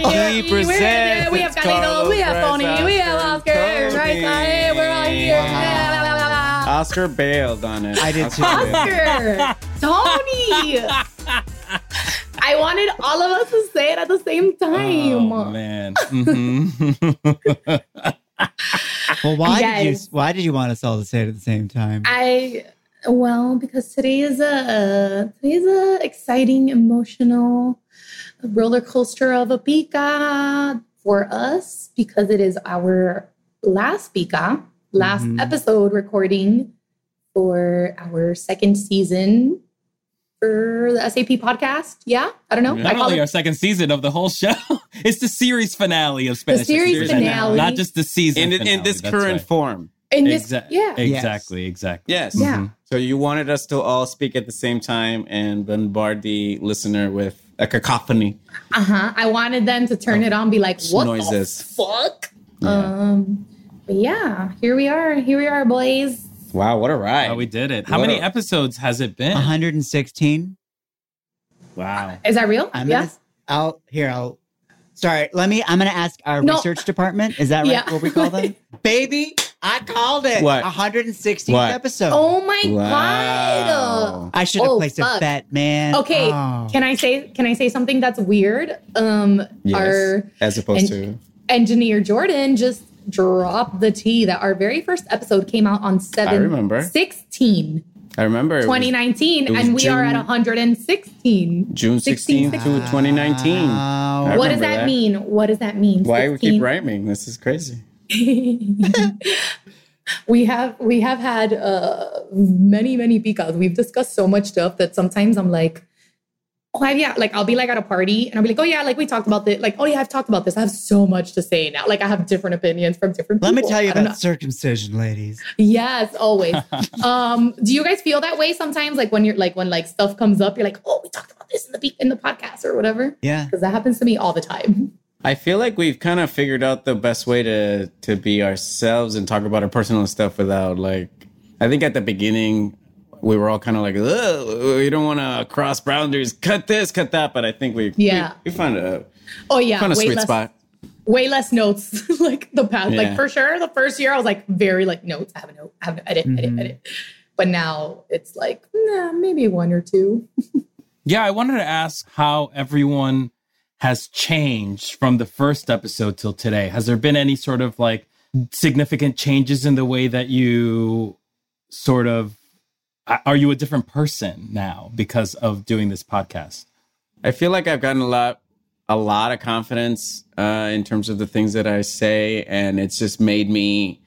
Spanish Aquí presents. We have Carlitos, we have Tony, we have Oscar, right? Hey, we're all here. Oscar bailed on it. I did too. Oscar, Tony. I wanted all of us to say it at the same time. Oh man. Mhm. Well, why did you why did you want us all to say it at the same time? I well because today is a today is a exciting, emotional roller coaster of a pika for us because it is our last pika, last Mhm. episode recording for our second season for the SAP podcast. Yeah, I don't know. I Not call only it- our second season of the whole show, it's the series finale of Spanish. series Experiment. finale. not just the season. in, in this current right. form. in this, Exa- yeah, Exactly. Exactly. Yes. Yeah. So you wanted us to all speak at the same time and bombard the listener with a cacophony. uh huh. I wanted them to turn it on, be like, "What Noises. the fuck?" Yeah. Um, but yeah, here we are. Here we are, boys. Wow, what a ride. Oh, we did it. How What many a- episodes has it been? 116. Wow. Is that real? I'm yeah. gonna I'll here I'll Sorry, let me I'm gonna ask our No. research department. Is that right? Yeah. What we call them? Baby, I called it. What? 116th What? episode. Oh my Wow. god. I should have Oh, placed fuck. a bet, man. Okay, Oh. can I say can I say something that's weird? Um Yes. our As opposed and- engineer Jordan just dropped the tea that our very first episode came out on 7 remember. 16 to, I remember. it was 2019 it was and we are at June- 116. June 16th 16, to 2019. Wow. What does remember that, that. mean? What does that mean? Why we 16? keep rhyming? This is crazy. we have we have had uh many many picas. We've discussed so much stuff that sometimes i'm like oh yeah like i'll be like at a party and i'll be like oh yeah like we talked about this like oh yeah i've talked about this. I have so much to say now. Like i have different opinions from different Let me tell you about know. circumcision, ladies. yes always. Um do you guys feel that way sometimes? Like when you're like when like stuff comes up you're like oh we talked about this in the in the podcast or whatever? Yeah. because that happens to me all the time I feel like we've kind of figured out the best way to to be ourselves and talk about our personal stuff without like. I think at the beginning we were all kind of like, Ugh, we don't want to cross boundaries, cut this, cut that. But I think we Yeah. we, we found a oh yeah found a way sweet less, spot. way less notes like the past Yeah. like for sure the first year i was like very like notes i have a note i have an edit edit Mhm. edit but now it's like nah, maybe one or two Yeah, I wanted to ask how everyone has changed from the first episode till today. Has there been any sort of like significant changes in the way that you sort of are you a different person now because of doing this podcast? I feel like I've gotten a lot, a lot of confidence uh, in terms of the things that I say, and it's just made me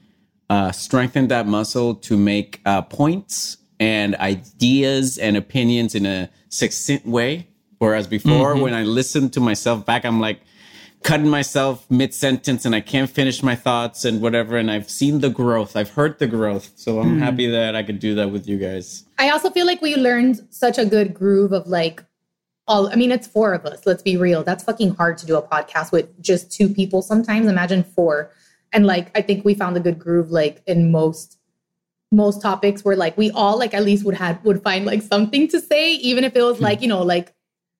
uh, strengthen that muscle to make uh, points and ideas and opinions in a succinct way. Whereas before, mm-hmm. when I listen to myself back, I'm like cutting myself mid sentence and I can't finish my thoughts and whatever. And I've seen the growth, I've heard the growth, so I'm mm-hmm. happy that I could do that with you guys. i also feel like we learned such a good groove of like all i mean it's four of us let's be real. That's fucking hard to do a podcast with just two people sometimes. Imagine four. And like i think we found a good groove like in most most topics where like we all like at least would have would find like something to say even if it was hmm. like you know like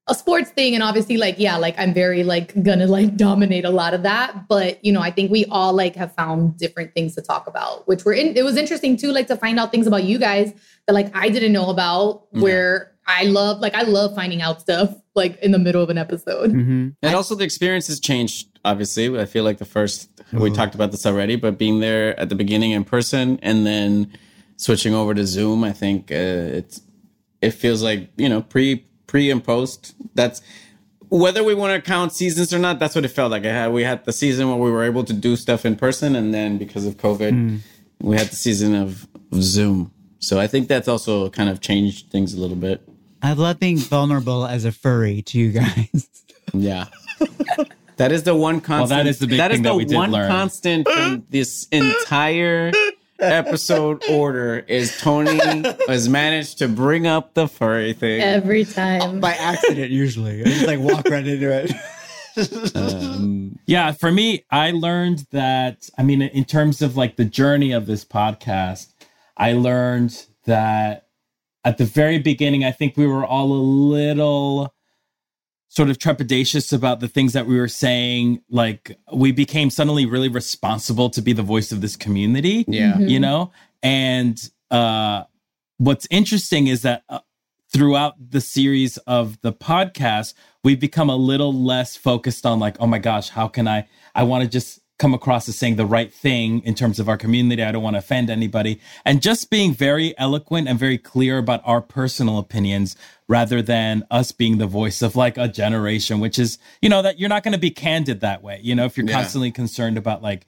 a sports thing and obviously like yeah like i'm very like gonna like dominate a lot of that but you know i think we all like have found different things to talk about which were in it was interesting too like to find out things about you guys that like i didn't know about Yeah. where i love like i love finding out stuff like in the middle of an episode Mm-hmm. And also the experience has changed. Obviously, I feel like the first we talked about this already, but being there at the beginning in person and then switching over to Zoom, I think uh, it's it feels like you know pre pre and post. That's whether we want to count seasons or not, that's what it felt like. I had we had the season where we were able to do stuff in person, and then because of COVID, Mm. we had the season of, of Zoom. So I think that's also kind of changed things a little bit. I love being vulnerable as a furry to you guys. Yeah. That is the one constant. that is the big that is thing the that we did one learn. constant from this entire episode order is Tony has managed to bring up the furry thing. Every time. By accident, usually. I just like walk right into it. Um, Yeah, for me, I learned that, I mean, in terms of like the journey of this podcast, I learned that at the very beginning, I think we were all a little sort of trepidatious about the things that we were saying. Like, we became suddenly really responsible to be the voice of this community yeah. Mhm. you know and uh what's interesting is that uh, throughout the series of the podcast we've become a little less focused on like oh my gosh how can i i want to just come across as saying the right thing in terms of our community i don't want to offend anybody and just being very eloquent and very clear about our personal opinions rather than us being the voice of like a generation which is you know that you're not going to be candid that way you know if you're Yeah. constantly concerned about like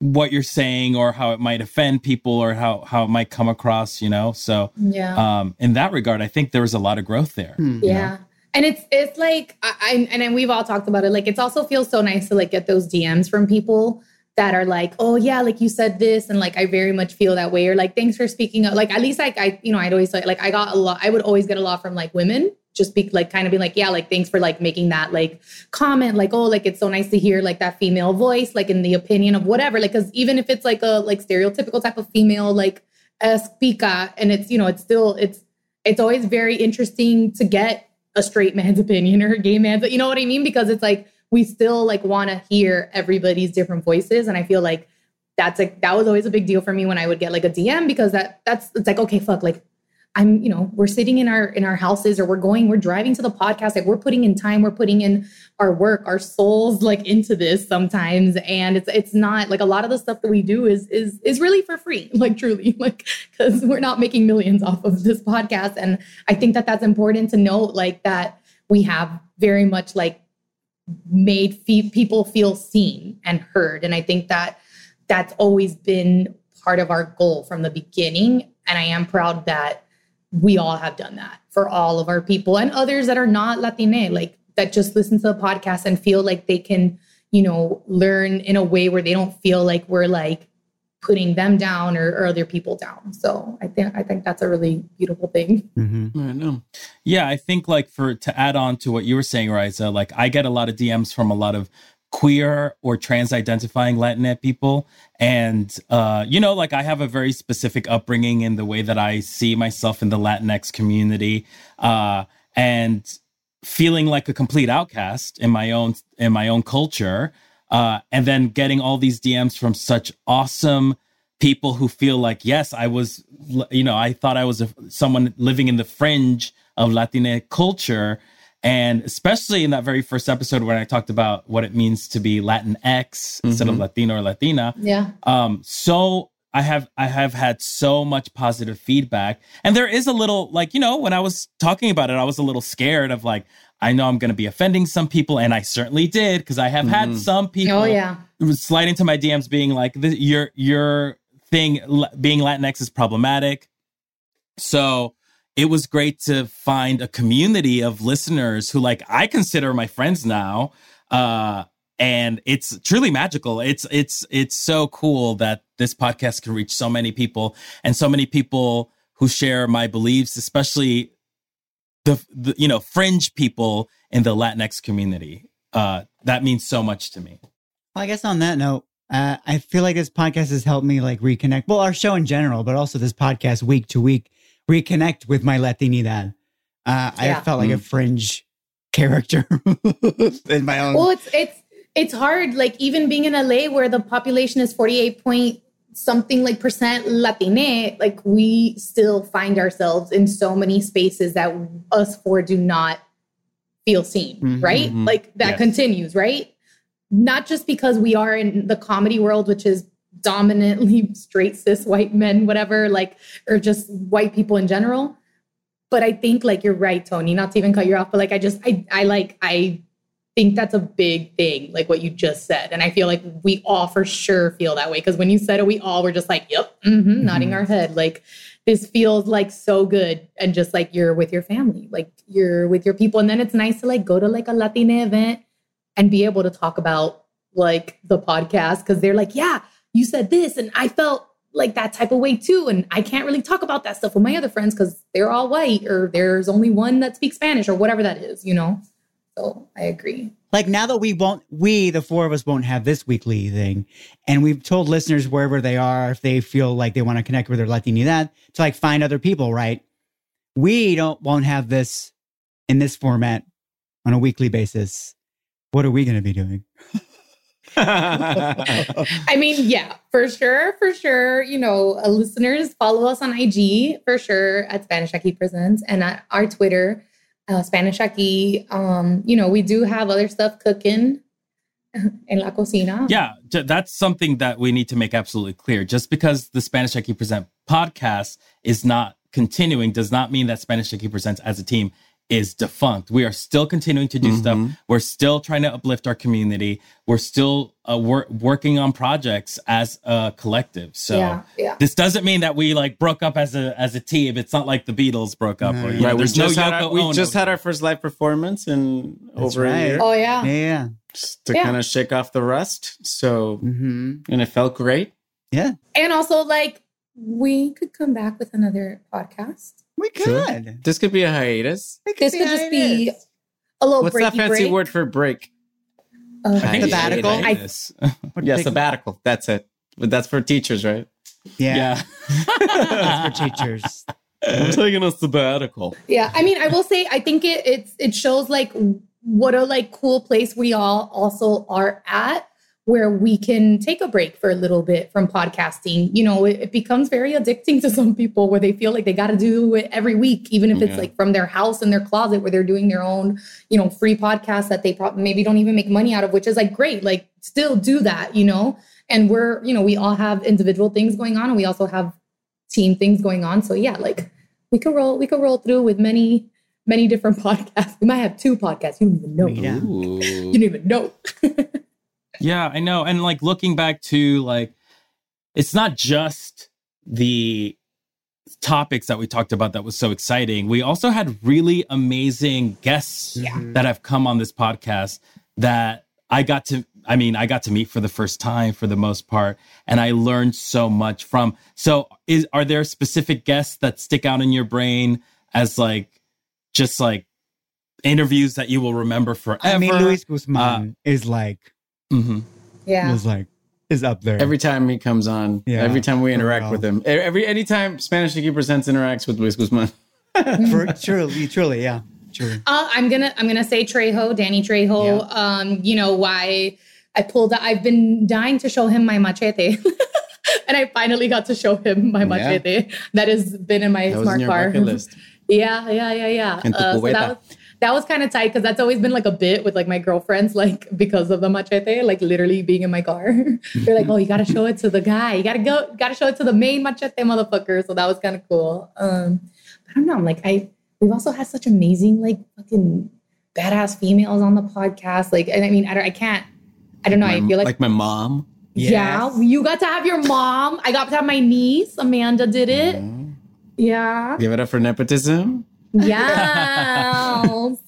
what you're saying or how it might offend people or how how it might come across you know so yeah. um in that regard i think there was a lot of growth there Hmm. Yeah. And it's it's like I, I and we've all talked about it. Like it also feels so nice to like get those DMs from people that are like, oh yeah, like you said this, and like I very much feel that way, or like thanks for speaking up. Like at least like I, you know, I'd always like like I got a lot. I would always get a lot from like women, just be like kind of be like, yeah, like thanks for like making that like comment, like oh, like it's so nice to hear like that female voice, like in the opinion of whatever, like because even if it's like a like stereotypical type of female like uh, speaker, and it's you know it's still it's it's always very interesting to get a straight man's opinion or a gay man's you know what i mean? Because it's like we still like want to hear everybody's different voices and i feel like that's like that was always a big deal for me when i would get like a dm because that that's it's like okay fuck like i'm you know we're sitting in our in our houses or we're going we're driving to the podcast like we're putting in time we're putting in our work our souls like into this sometimes. And it's it's not like a lot of the stuff that we do is is is really for free like truly like because we're not making millions off of this podcast. And i think that that's important to note like that we have very much like made fe- people feel seen and heard. And i think that that's always been part of our goal from the beginning. And i am proud that we all have done that for all of our people and others that are not latine like that just listen to the podcast and feel like they can you know learn in a way where they don't feel like we're like putting them down or, or other people down so i think i think that's a really beautiful thing Mhm. I know. yeah i think like for to add on to what you were saying riza like i get a lot of dms from a lot of queer or trans identifying latinx people. And uh you know like i have a very specific upbringing in the way that i see myself in the latinx community uh and feeling like a complete outcast in my own in my own culture uh and then getting all these dms from such awesome people who feel like yes i was you know i thought i was a, someone living in the fringe of latina culture and especially in that very first episode when i talked about what it means to be latinx instead of Mhm. latino or latina yeah um so i have i have had so much positive feedback and there is a little like you know when i was talking about it i was a little scared of like i know i'm going to be offending some people and i certainly did because i have had Mhm. some people oh yeah slide into my dms being like "This- your your thing l- being latinx is problematic so it was great to find a community of listeners who like i consider my friends now uh and it's truly magical. It's it's it's so cool that this podcast can reach so many people and so many people who share my beliefs especially the, the you know fringe people in the latinx community. Uh that means so much to me. Well, I guess on that note, uh, I feel like this podcast has helped me like reconnect. Well, our show in general, but also this podcast week to week, reconnect with my Latinidad. Uh, I felt like a fringe character in my own. well it's it's it's hard like even being in la where the population is 48 point something like percent latine like we still find ourselves in so many spaces that us four do not feel seen Mhm. right Mhm. like that Yes. continues right not just because we are in the comedy world which is dominantly straight cis white men whatever like or just white people in general but I think like you're right, Tony, not to even cut you off, but like I just I I like I think that's a big thing, like what you just said. And I feel like we all for sure feel that way. Cause when you said it, we all were just like, yep, mm-hmm, nodding our head. Like this feels like so good. And just like you're with your family, like you're with your people. And then it's nice to like go to like a Latina event and be able to talk about like the podcast. Cause they're like, yeah, you said this. And I felt like that type of way too. And I can't really talk about that stuff with my other friends because they're all white or there's only one that speaks Spanish or whatever that is, you know? So I agree. Like now that we won't, we, the four of us won't have this weekly thing. And we've told listeners wherever they are, if they feel like they want to connect with their Latinidad to like find other people, right? We don't, won't have this in this format on a weekly basis. What are we going to be doing? I mean, yeah, for sure, for sure. You know, uh, listeners follow us on IG for sure at Spanish Aquí Presents and at our Twitter, uh, Spanish Aquí. Um, you know, we do have other stuff cooking in la cocina. Yeah, that's something that we need to make absolutely clear. Just because the Spanish Aquí Present podcast is not continuing does not mean that Spanish Aquí Presents as a team is defunct. We are still continuing to do stuff. We're still trying to uplift our community. We're still uh, wor- working on projects as a collective. So Yeah, yeah. this doesn't mean that we like broke up as a as a team. It's not like the Beatles broke up. Or, you know, right, we there's no just, had Yoko our, we Ono. just had our first live performance in That's over right. a year Oh yeah. Yeah. Yeah. just to Yeah. kind of shake off the rust. So, hmm and it felt great. Yeah. And also like we could come back with another podcast. We Sure. could. This could be a hiatus. We This could just be a little What's breaky that fancy break. word for break? Uh, I think Sabbatical? it's I- Yeah, sabbatical. That's it. But that's for teachers, right? Yeah. yeah. That's for teachers. I'm taking a sabbatical. Yeah, I mean, I will say, I think it it's it shows like what a like cool place we all also are at, where we can take a break for a little bit from podcasting. You know, it, it becomes very addicting to some people where they feel like they got to do it every week, even if it's Yeah. like from their house in their closet where they're doing their own, you know, free podcast that they probably maybe don't even make money out of, which is like great. Like, still do that, you know. And we're, you know, we all have individual things going on, and we also have team things going on. So yeah, like we could roll, we could roll through with many, many different podcasts. We might have two podcasts. You don't even know. Yeah. You don't even know. Yeah, I know. And like looking back to like, it's not just the topics that we talked about that was so exciting. We also had really amazing guests Yeah. Mm-hmm. that have come on this podcast that I got to, I mean, I got to meet for the first time for the most part, and I learned so much from. So, is are there specific guests that stick out in your brain as like, just like interviews that you will remember forever? I mean, Luis Guzman uh, is like, Mhm. Yeah. was like, is up there. Every time he comes on, Yeah, every time we for interact real. with him, every anytime Spanish Aquí Presents interacts with Luis Guzman. For truly, truly, yeah. Truly. Uh, I'm gonna I'm gonna say Trejo, Danny Trejo. Um, you know why I pulled out. I've been dying to show him my machete, and I finally got to show him my Yeah. machete. That has been in my That was smart in your car. list. Yeah, yeah, yeah, yeah. Uh, so that was that was kind of tight because that's always been like a bit with like my girlfriends, like because of the machete, like literally being in my car. They're like, "Oh, you gotta show it to the guy. You gotta go. Gotta show it to the main machete motherfucker." So that was kind of cool. Um, I don't know. I'm like, I we've also had such amazing like fucking badass females on the podcast. Like, and I mean, I don't, I can't. I don't know. I feel like, like my mom. yeah, you got to have your mom. I got to have my niece. Amanda did it. Mm. Yeah. Give it up for nepotism. Yes.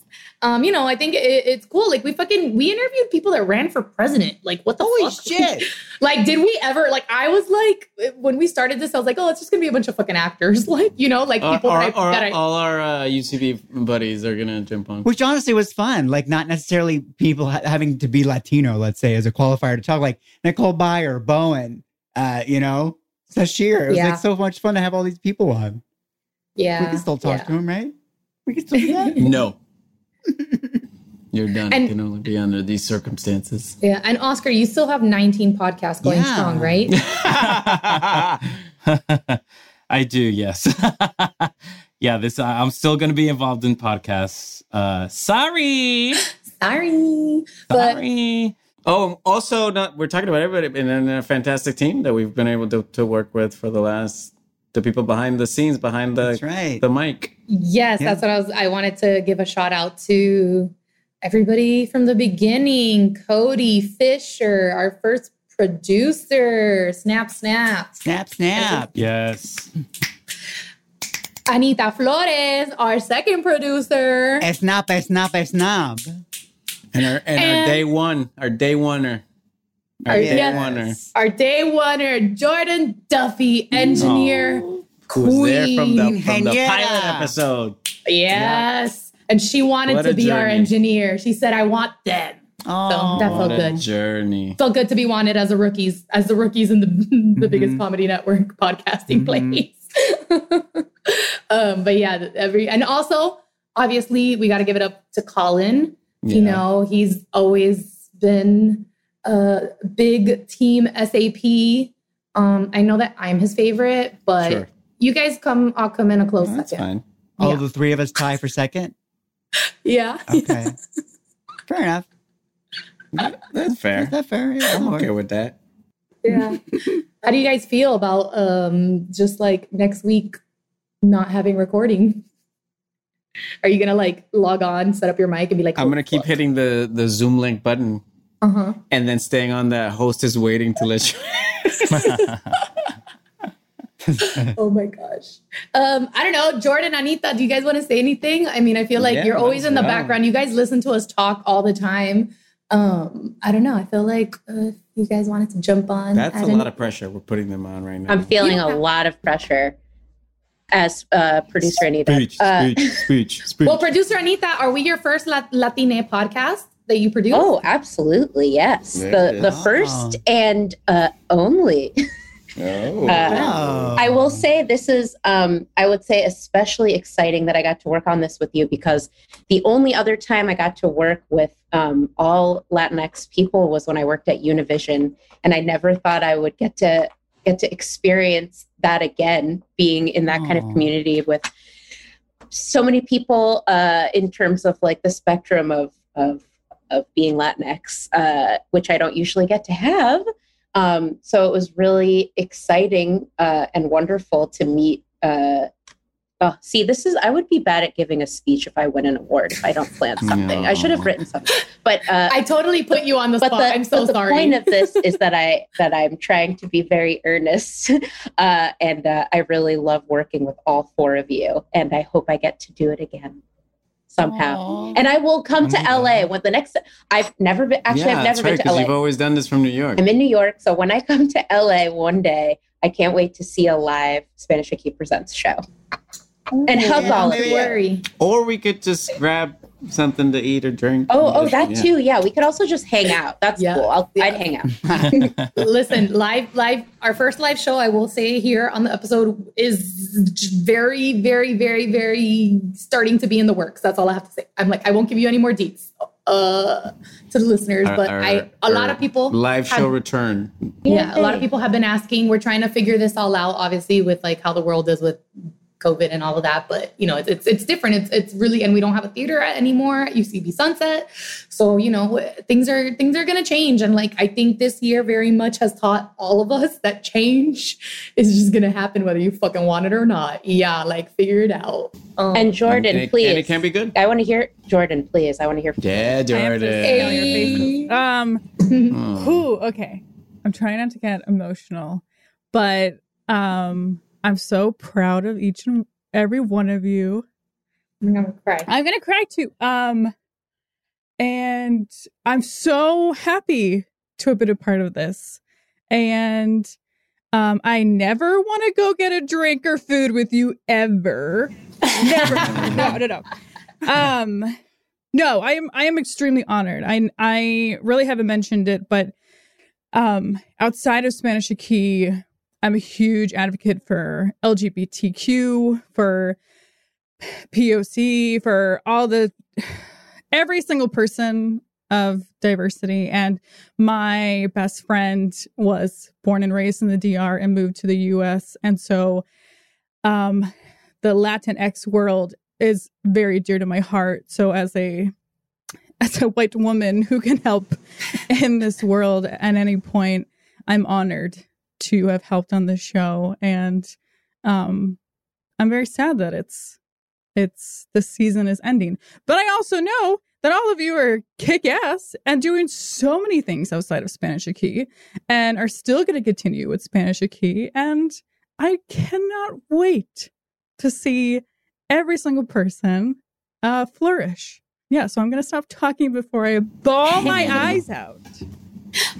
um, you know, I think it, it's cool. Like we fucking we interviewed people that ran for president. Like what the Holy fuck? shit. like, did we ever? Like, I was like, when we started this, I was like, oh, it's just gonna be a bunch of fucking actors. Like, you know, like Uh, people that, I, or that I all our uh, UCB buddies are gonna jump on. Which honestly was fun. Like, not necessarily people ha- having to be Latino, let's say, as a qualifier to talk, like Nicole Byer, Bowen, uh, you know, Sasheer. It was Yeah. like so much fun to have all these people on. Yeah, we can still talk yeah. to him, right? We can still do that. No. You're done. And- it can only be under these circumstances. Yeah, and Oscar, you still have 19 podcasts going Yeah. strong, right? I do, yes. yeah, this I'm still going to be involved in podcasts. Uh sorry. Sorry, but Sorry. oh, also, not we're talking about everybody, and then a fantastic team that we've been able to, to work with for the last the people behind the scenes, behind the That's right. the mic. Yes, Yeah. that's what I was. I wanted to give a shout out to everybody from the beginning. Cody Fisher, our first producer. Snap, snap. Snap, snap. Yes. Anita Flores, our second producer. Snap, snap, snap. And our and, our day one, our day oneer. Our Our- day yes. oneer. Our day oneer, Jordan Duffy, engineer. Who was there from the Queen. from the pilot episode. Yes. And she wanted What to a be our engineer. She said, I want them. Oh, that felt good. journey. felt good to be wanted as a rookies, as the rookies in the the biggest comedy network podcasting Mhm. place. um, but yeah, every and also obviously we got to give it up to Colin. You know, he's always been a big team SAP. Um, I know that I'm his favorite, but Sure. you guys come, I'll come in a close That's second. fine. all Yeah. the three of us tie for second. Yeah. Okay, fair enough. That's fair. Is that fair? Yeah, I'm okay with that. Yeah. How do you guys feel about um just like next week not having recording? Are you gonna like log on, set up your mic, and be like, I'm gonna keep hitting the the Zoom link button Uh huh. and then staying on the host is waiting to let you. Oh my gosh. Um, I don't know, Jordan, Anita. Do you guys want to say anything? I mean, I feel like Yeah, you're always in the well. background. You guys listen to us talk all the time. Um, I don't know. I feel like uh, you guys wanted to jump on, That's a lot of pressure we're putting them on right now. I'm feeling Yeah. a lot of pressure as uh, producer Anita. speech, Uh, speech, speech, speech. Well, producer Anita, are we your first Lat- Latine podcast that you produce? oh, absolutely, yes. There The the Wow. first and uh, only. oh. Uh, Oh. I will say this is, um, I would say, especially exciting that I got to work on this with you because the only other time I got to work with um, all Latinx people was when I worked at Univision, and I never thought I would get to get to experience that again, being in that kind of community with so many people uh, in terms of like the spectrum of of of being Latinx, uh, which I don't usually get to have. Um, so it was really exciting uh, and wonderful to meet. Uh, oh, see, this is I would be bad at giving a speech if I win an award if I don't plan something. I should have written something, but uh, I totally put you on the but spot. the, I'm so but the point of this is that I that I'm trying to be very earnest, uh, and uh, I really love working with all four of you, and I hope I get to do it again somehow. Aw. And I will come to Oh LA God. when the next. I've never been. Actually, yeah, I've that's never right, been to because LA. you've always done this from New York. I'm in New York, so when I come to LA one day, I can't wait to see a live Spanish Aquí Presents show. And oh, hug Yeah, all of you. Or we could just grab something to eat or drink. Oh, oh, that Yeah. too. Yeah, we could also just hang out. That's Yeah. cool. I'll, Yeah. I'd hang out. Listen, live, live. Our first live show, I will say here on the episode, is very, very, very, very starting to be in the works. That's all I have to say. I'm like, I won't give you any more deets uh, to the listeners, Our- but our- I, a lot of people, live have- show return. yeah, a lot of people have been asking. We're trying to figure this all out, obviously, with like how the world is with COVID and all of that. But you know, it's it's, it's different. It's it's really, and we don't have a theater anymore at UCB Sunset. So you know, things are things are gonna change. And like I think this year very much has taught all of us that change is just gonna happen whether you fucking want it or not. Yeah, like figure it out. Um, And Jordan, and it, please. And it can be good. I want to hear Jordan, please. I want to hear. Yeah, I have to Jordan. stay on your faces. Um, Oh. whew, okay. I'm trying not to get emotional, but um, I'm so proud of each and every one of you. I'm gonna cry. I'm gonna cry too. Um, and I'm so happy to have been a part of this. And um, I never want to go get a drink or food with you ever. Never. no, no, no. Um, no, I am. I am extremely honored. I I really haven't mentioned it, but um, outside of Spanish Aquí, I'm a huge advocate for LGBTQ, for POC, for all the every single person of diversity. And my best friend was born and raised in the DR and moved to the US. And so um the Latinx world is very dear to my heart. So as a as a white woman who can help in this world at any point, I'm honored to have helped on this show and um, I'm very sad that it's it's the season is ending. But I also know that all of you are kick ass and doing so many things outside of Spanish Aquí and are still going to continue with Spanish Aquí. And I cannot wait to see every single person uh, flourish. Yeah, so I'm going to stop talking before I bawl my eyes out.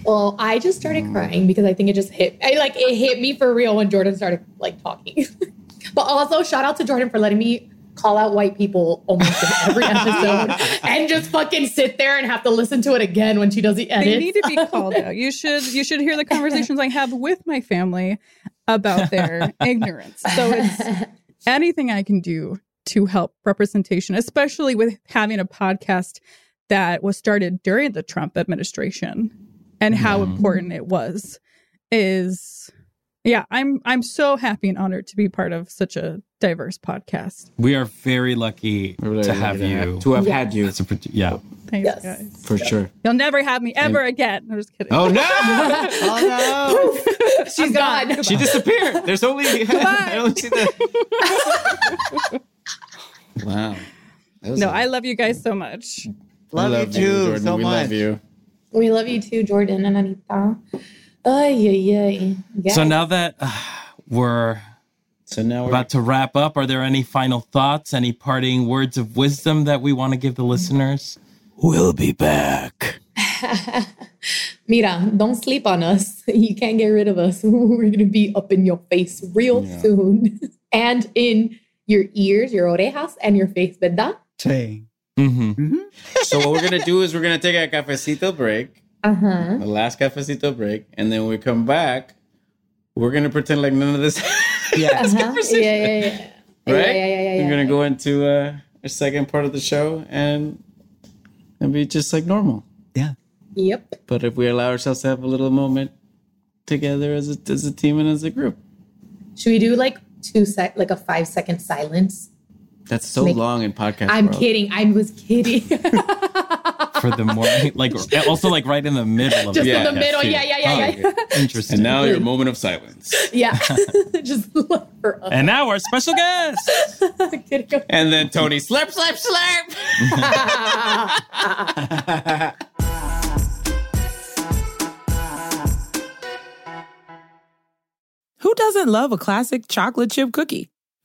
Well, I just started mm. crying because I think it just hit. I like it hit me for real when Jordan started like talking. but also, shout out to Jordan for letting me call out white people almost in every episode and just fucking sit there and have to listen to it again when she does the edit. They need to be called out. You should you should hear the conversations I have with my family about their ignorance. So it's anything I can do to help representation, especially with having a podcast that was started during the Trump administration and how important it was is yeah, I'm I'm so happy and honored to be part of such a diverse podcast. We are very lucky really to have to you. to have Yeah. had you a yeah. Thanks, Yes. guys. for sure. You'll never have me ever again. I'm just kidding. Oh no! oh no She's gone. she disappeared. There's only I only see the. wow. No, a- I love you guys so much. no! we Love, you too Jordan. so we much. love you. We love you too, Jordan and Anita. Ay, ay, ay. Yes. So now that uh, we're So now we're about to wrap up, are there any final thoughts, any parting words of wisdom that we want to give the listeners? We'll be back. Mira, don't sleep on us. You can't get rid of us. We're going to be up in your face real Yeah. soon. and in your ears, your orejas, and your face, ¿verdad? Sí. Mm-hmm. So what we're gonna do is we're gonna take a cafecito break, Uh-huh. the last cafecito break, and then when we come back, we're gonna pretend like none of this. Yes. Uh-huh. Yeah, yeah, yeah. Yeah, right? yeah, yeah, yeah, yeah. We're gonna go into uh, our second part of the show and and be just like normal. Yeah. Yep. But if we allow ourselves to have a little moment together as a as a team and as a group, Should we do like two sec, like a five second silence? That's so Make- long in podcast. I'm world. kidding. I was kidding. For the morning, like also like right in the middle of Just the in the middle. too. Yeah, yeah, yeah, oh, yeah. Oh, interesting. And now your moment of silence. yeah. Just look for us. And now our special guest. And then Tony slap, slap, slap. Who doesn't love a classic chocolate chip cookie?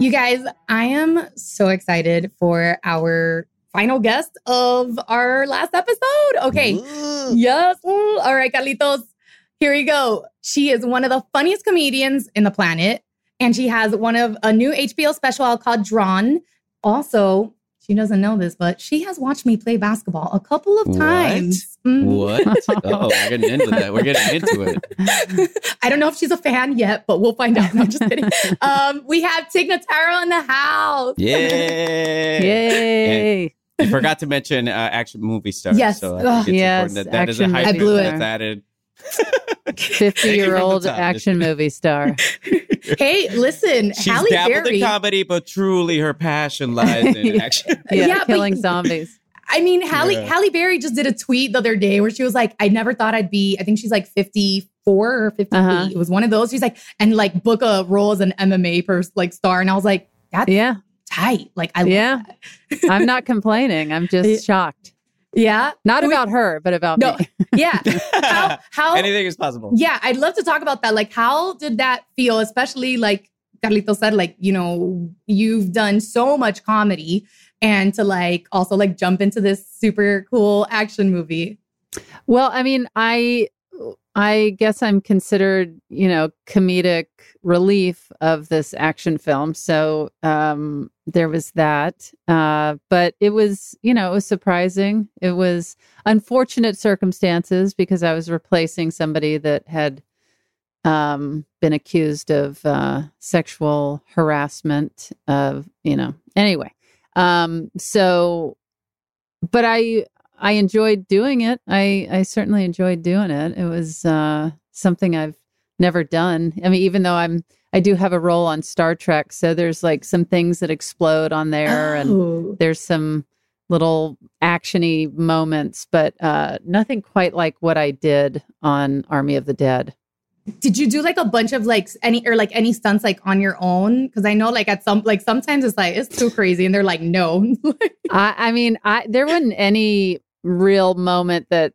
You guys, I am so excited for our final guest of our last episode. Okay. Yes. Ooh. All right, Carlitos. Here we go. She is one of the funniest comedians in the planet. And she has one of a new HBO special called Drawn. Also, she doesn't know this, but she has watched me play basketball a couple of What? times. Mhm. What? Oh, we're getting into that. We're getting into it. I don't know if she's a fan yet, but we'll find out. No, I'm just kidding. Um, we have Tig Notaro in the house. Yeah. Yay! You forgot to mention uh, action movie stars. Yes. So I think it's Yes, important that that is a action hype I blew it. that's added 50-year-old top. action movie star. hey, listen, She's Halle dabbled Berry. in comedy, but truly her passion lies in action. Yeah, Yeah, but- killing zombies. I mean, Halle Yeah. Halle Berry just did a tweet the other day where she was like, "I never thought I'd be." I think she's like fifty four or fifty. Uh-huh. It was one of those. She's like, and like book a role as an MMA person, like star, and I was like, "That's Yeah, tight." Like, I love Yeah. that. I'm not complaining. I'm just shocked. Yeah, Not We- about her, but about No, me. yeah. How how Anything is possible. Yeah, I'd love to talk about that. Like, how did that feel? Especially like Carlito said, like, you know, you've done so much comedy and to like also like jump into this super cool action movie. Well, I mean, I I guess I'm considered, you know, comedic relief of this action film. So um there was that. Uh but it was, you know, it was surprising. It was unfortunate circumstances because I was replacing somebody that had um been accused of uh sexual harassment of, you know. Anyway. Um so but I I enjoyed doing it. I I certainly enjoyed doing it. It was uh, something I've never done. I mean, even though I'm I do have a role on Star Trek, so there's like some things that explode on there, and Oh. there's some little actiony moments, but uh, nothing quite like what I did on Army of the Dead. Did you do like a bunch of like any or like any stunts like on your own? Because I know like at some like sometimes it's like it's too crazy and they're like no. I, I mean, I there wasn't any real moment that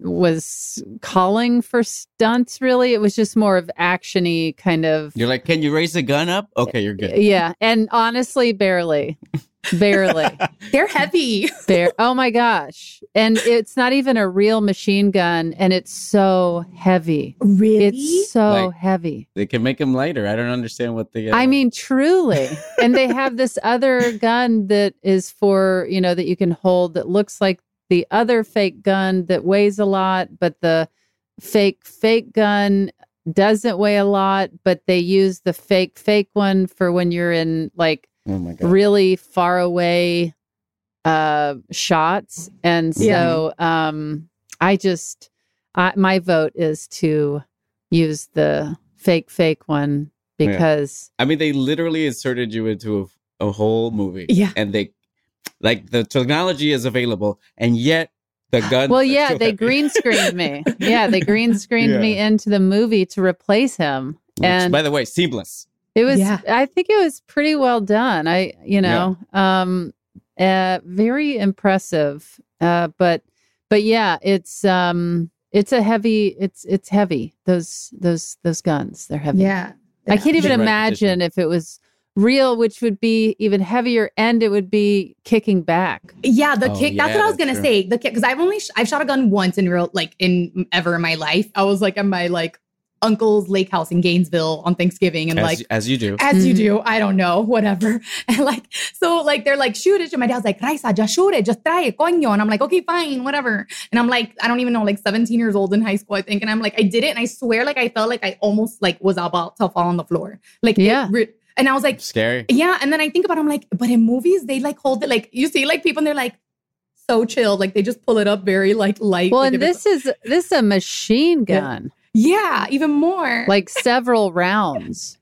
was calling for stunts. Really, it was just more of actiony kind of. You're like, can you raise the gun up? Okay, you're good. Yeah, and honestly, barely, barely, they're heavy. bare. Oh my gosh! And it's not even a real machine gun, and it's so heavy. Really? It's so Like- heavy. They can make them lighter. I don't understand what the. Uh, I mean, truly. and they have this other gun that is for, you know, that you can hold that looks like the other fake gun that weighs a lot, but the fake fake gun doesn't weigh a lot, but they use the fake fake one for when you're in like oh really far away uh shots. And so um I just I, my vote is to use the fake fake one Yeah. because I mean, they literally inserted you into a, a whole movie. Yeah. And they, like, the technology is available, and yet the gun. Well, yeah, they green screened me. Yeah, they green screened Yeah. me into the movie to replace him. And by the way, seamless. it was Yeah. I think it was pretty well done. I, you know, um uh very impressive. Uh but but yeah, it's um it's a heavy it's it's heavy. Those those those guns, they're heavy. yeah. I can't even imagine if it was real, which would be even heavier and it would be kicking back. Yeah, the Oh, kick. That's what I was gonna true. say. The kick because I've only sh- I've shot a gun once in real like in ever in my life. I was like at my like uncle's lake house in Gainesville on Thanksgiving, and As, like as you do. as you Mhm. do, I don't know, whatever. And like so, like they're like shoot it. And my dad's like, Raiza, just shoot it, just try it, coño. And I'm like, okay, fine, whatever. And I'm like, I don't even know, like 17 years old in high school, I think. And I'm like, I did it, and I swear, like I felt like I almost like was about to fall on the floor, like it Yeah. re- and I was like, Scary. yeah, and then I think about it, I'm like, but in movies they like hold it like you see like people and they're like so chilled, like they just pull it up very like light. Well, like, and this is this is a machine gun. yeah, even more. Like several rounds.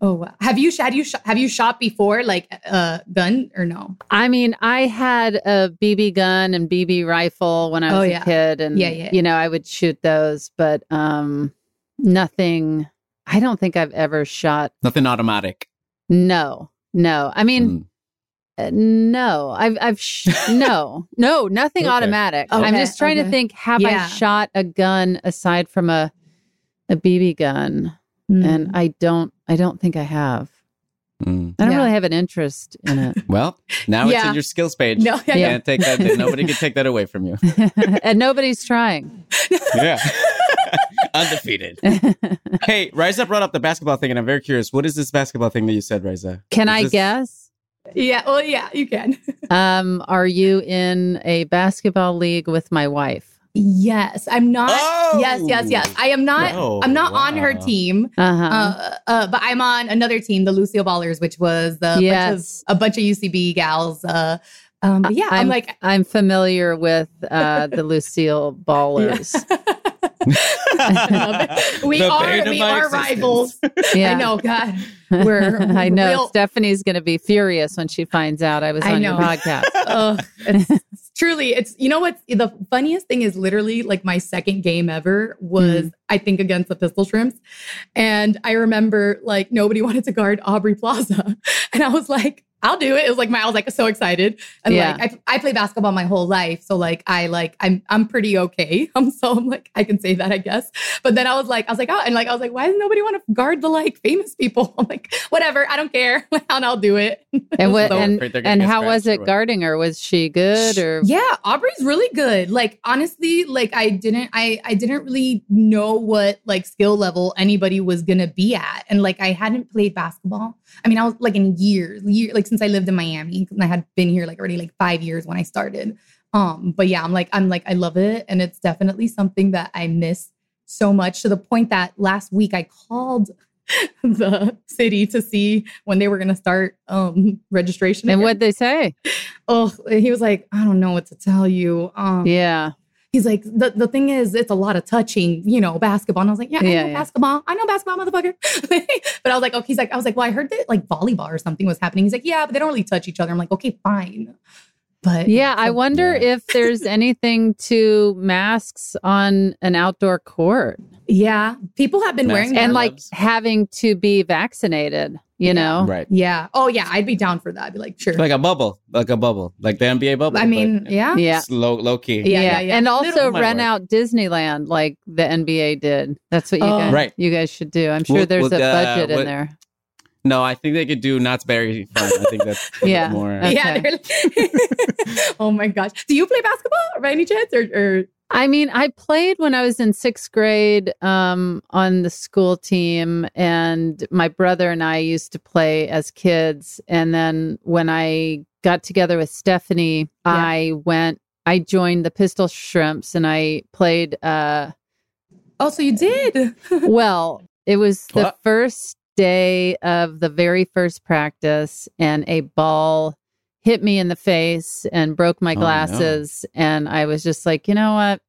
oh, wow. have you had you shot have you shot before like a uh, gun or no? I mean, I had a BB gun and BB rifle when I Oh, was yeah. a kid, and Yeah, yeah. you know, I would shoot those, but um, nothing. I don't think I've ever shot. Nothing automatic. No, no. I mean, Mm. uh, no. I've I've sh- no, no, nothing Okay. automatic. I'm just trying to think. Have I shot a gun aside from a a BB gun? Mm. And I don't. I don't think I have. Mm. I don't Yeah. really have an interest in it. Well, now it's in your skills page. No, yeah, You yeah. Can't take that. Nobody can take that away from you. and nobody's trying. Yeah. Undefeated. Hey, Raiza brought up the basketball thing, and I'm very curious. What is this basketball thing that you said, Raiza? Can Is I this- guess? yeah, well, yeah, you can. Um, are you in a basketball league with my wife? yes, I'm not. Oh! Yes, yes, yes. I am not. Oh, I'm not on her team. Uh-huh. Uh, uh, but I'm on another team, the Lucille Ballers, which was the bunch of, Yes. a bunch of UCB gals. Uh, um, yeah, I'm, like, I'm familiar with uh, the Lucille Ballers. I love it. We The are we are existence. rivals. Yeah. I know, God. We're I know real- Stephanie's going to be furious when she finds out I was I on your podcast. Ugh, it's, it's truly it's you know what the funniest thing is literally like my second game ever was hmm. I think against the Pistol Shrimps, and I remember like nobody wanted to guard Aubrey Plaza, and I was like. I'll do it. It was like my, I was like so excited, and Yeah. like I, I play basketball my whole life, so like I like I'm I'm pretty okay. I'm um, so I'm like I can say that I guess. But then I was like I was like oh, and like I was like why does nobody want to guard the like famous people? I'm like whatever, I don't care, and I'll do it. And what So- and, Afraid they're gonna and how was it guarding her? Was she good or Yeah, Aubrey's really good. Like honestly, like I didn't I I didn't really know what like skill level anybody was going to be at. And like I hadn't played basketball. I mean, I was like in years, year like since I lived in Miami and I had been here like already like 5 years when I started. Um but yeah, I'm like I'm like I love it and it's definitely something that I miss so much to the point that last week I called the city to see when they were going to start um registration and what'd they say? oh he was like i don't know what to tell you um Yeah. He's like the, the thing is it's a lot of touching you know basketball. And i was like yeah, I Yeah, know yeah. basketball. I know basketball motherfucker. But i was like okay. He's like i was like well i heard that like volleyball or something was happening. He's like yeah but they don't really touch each other. I'm like okay fine. But Yeah, I wonder Yeah. if there's anything to masks on an outdoor court. Yeah people have been Mask wearing and them like having to be vaccinated, you know? Right. yeah oh yeah i'd be down for that i'd be like sure Like a bubble, like a bubble, like the NBA bubble. i mean but yeah Yeah. low, low key. Yeah, yeah, yeah. And also rent work. out Disneyland like the NBA did. That's what you Oh. guys Right. you guys should do. I'm sure Well- there's well, a uh, budget in there. No, I think they could do Knott's Berry Fun. I think that's a Yeah. more. Okay. yeah they're like- oh my gosh do you play basketball by any chance or, or I mean, I played when I was in sixth grade um, on the school team, and my brother and I used to play as kids. And then when I got together with Stephanie, I went, I joined the Pistol Shrimps, and I played. Uh, oh so you did well, it was the What? first day of the very first practice, and a ball hit me in the face and broke my Oh, no. glasses. And I was just like, you know what?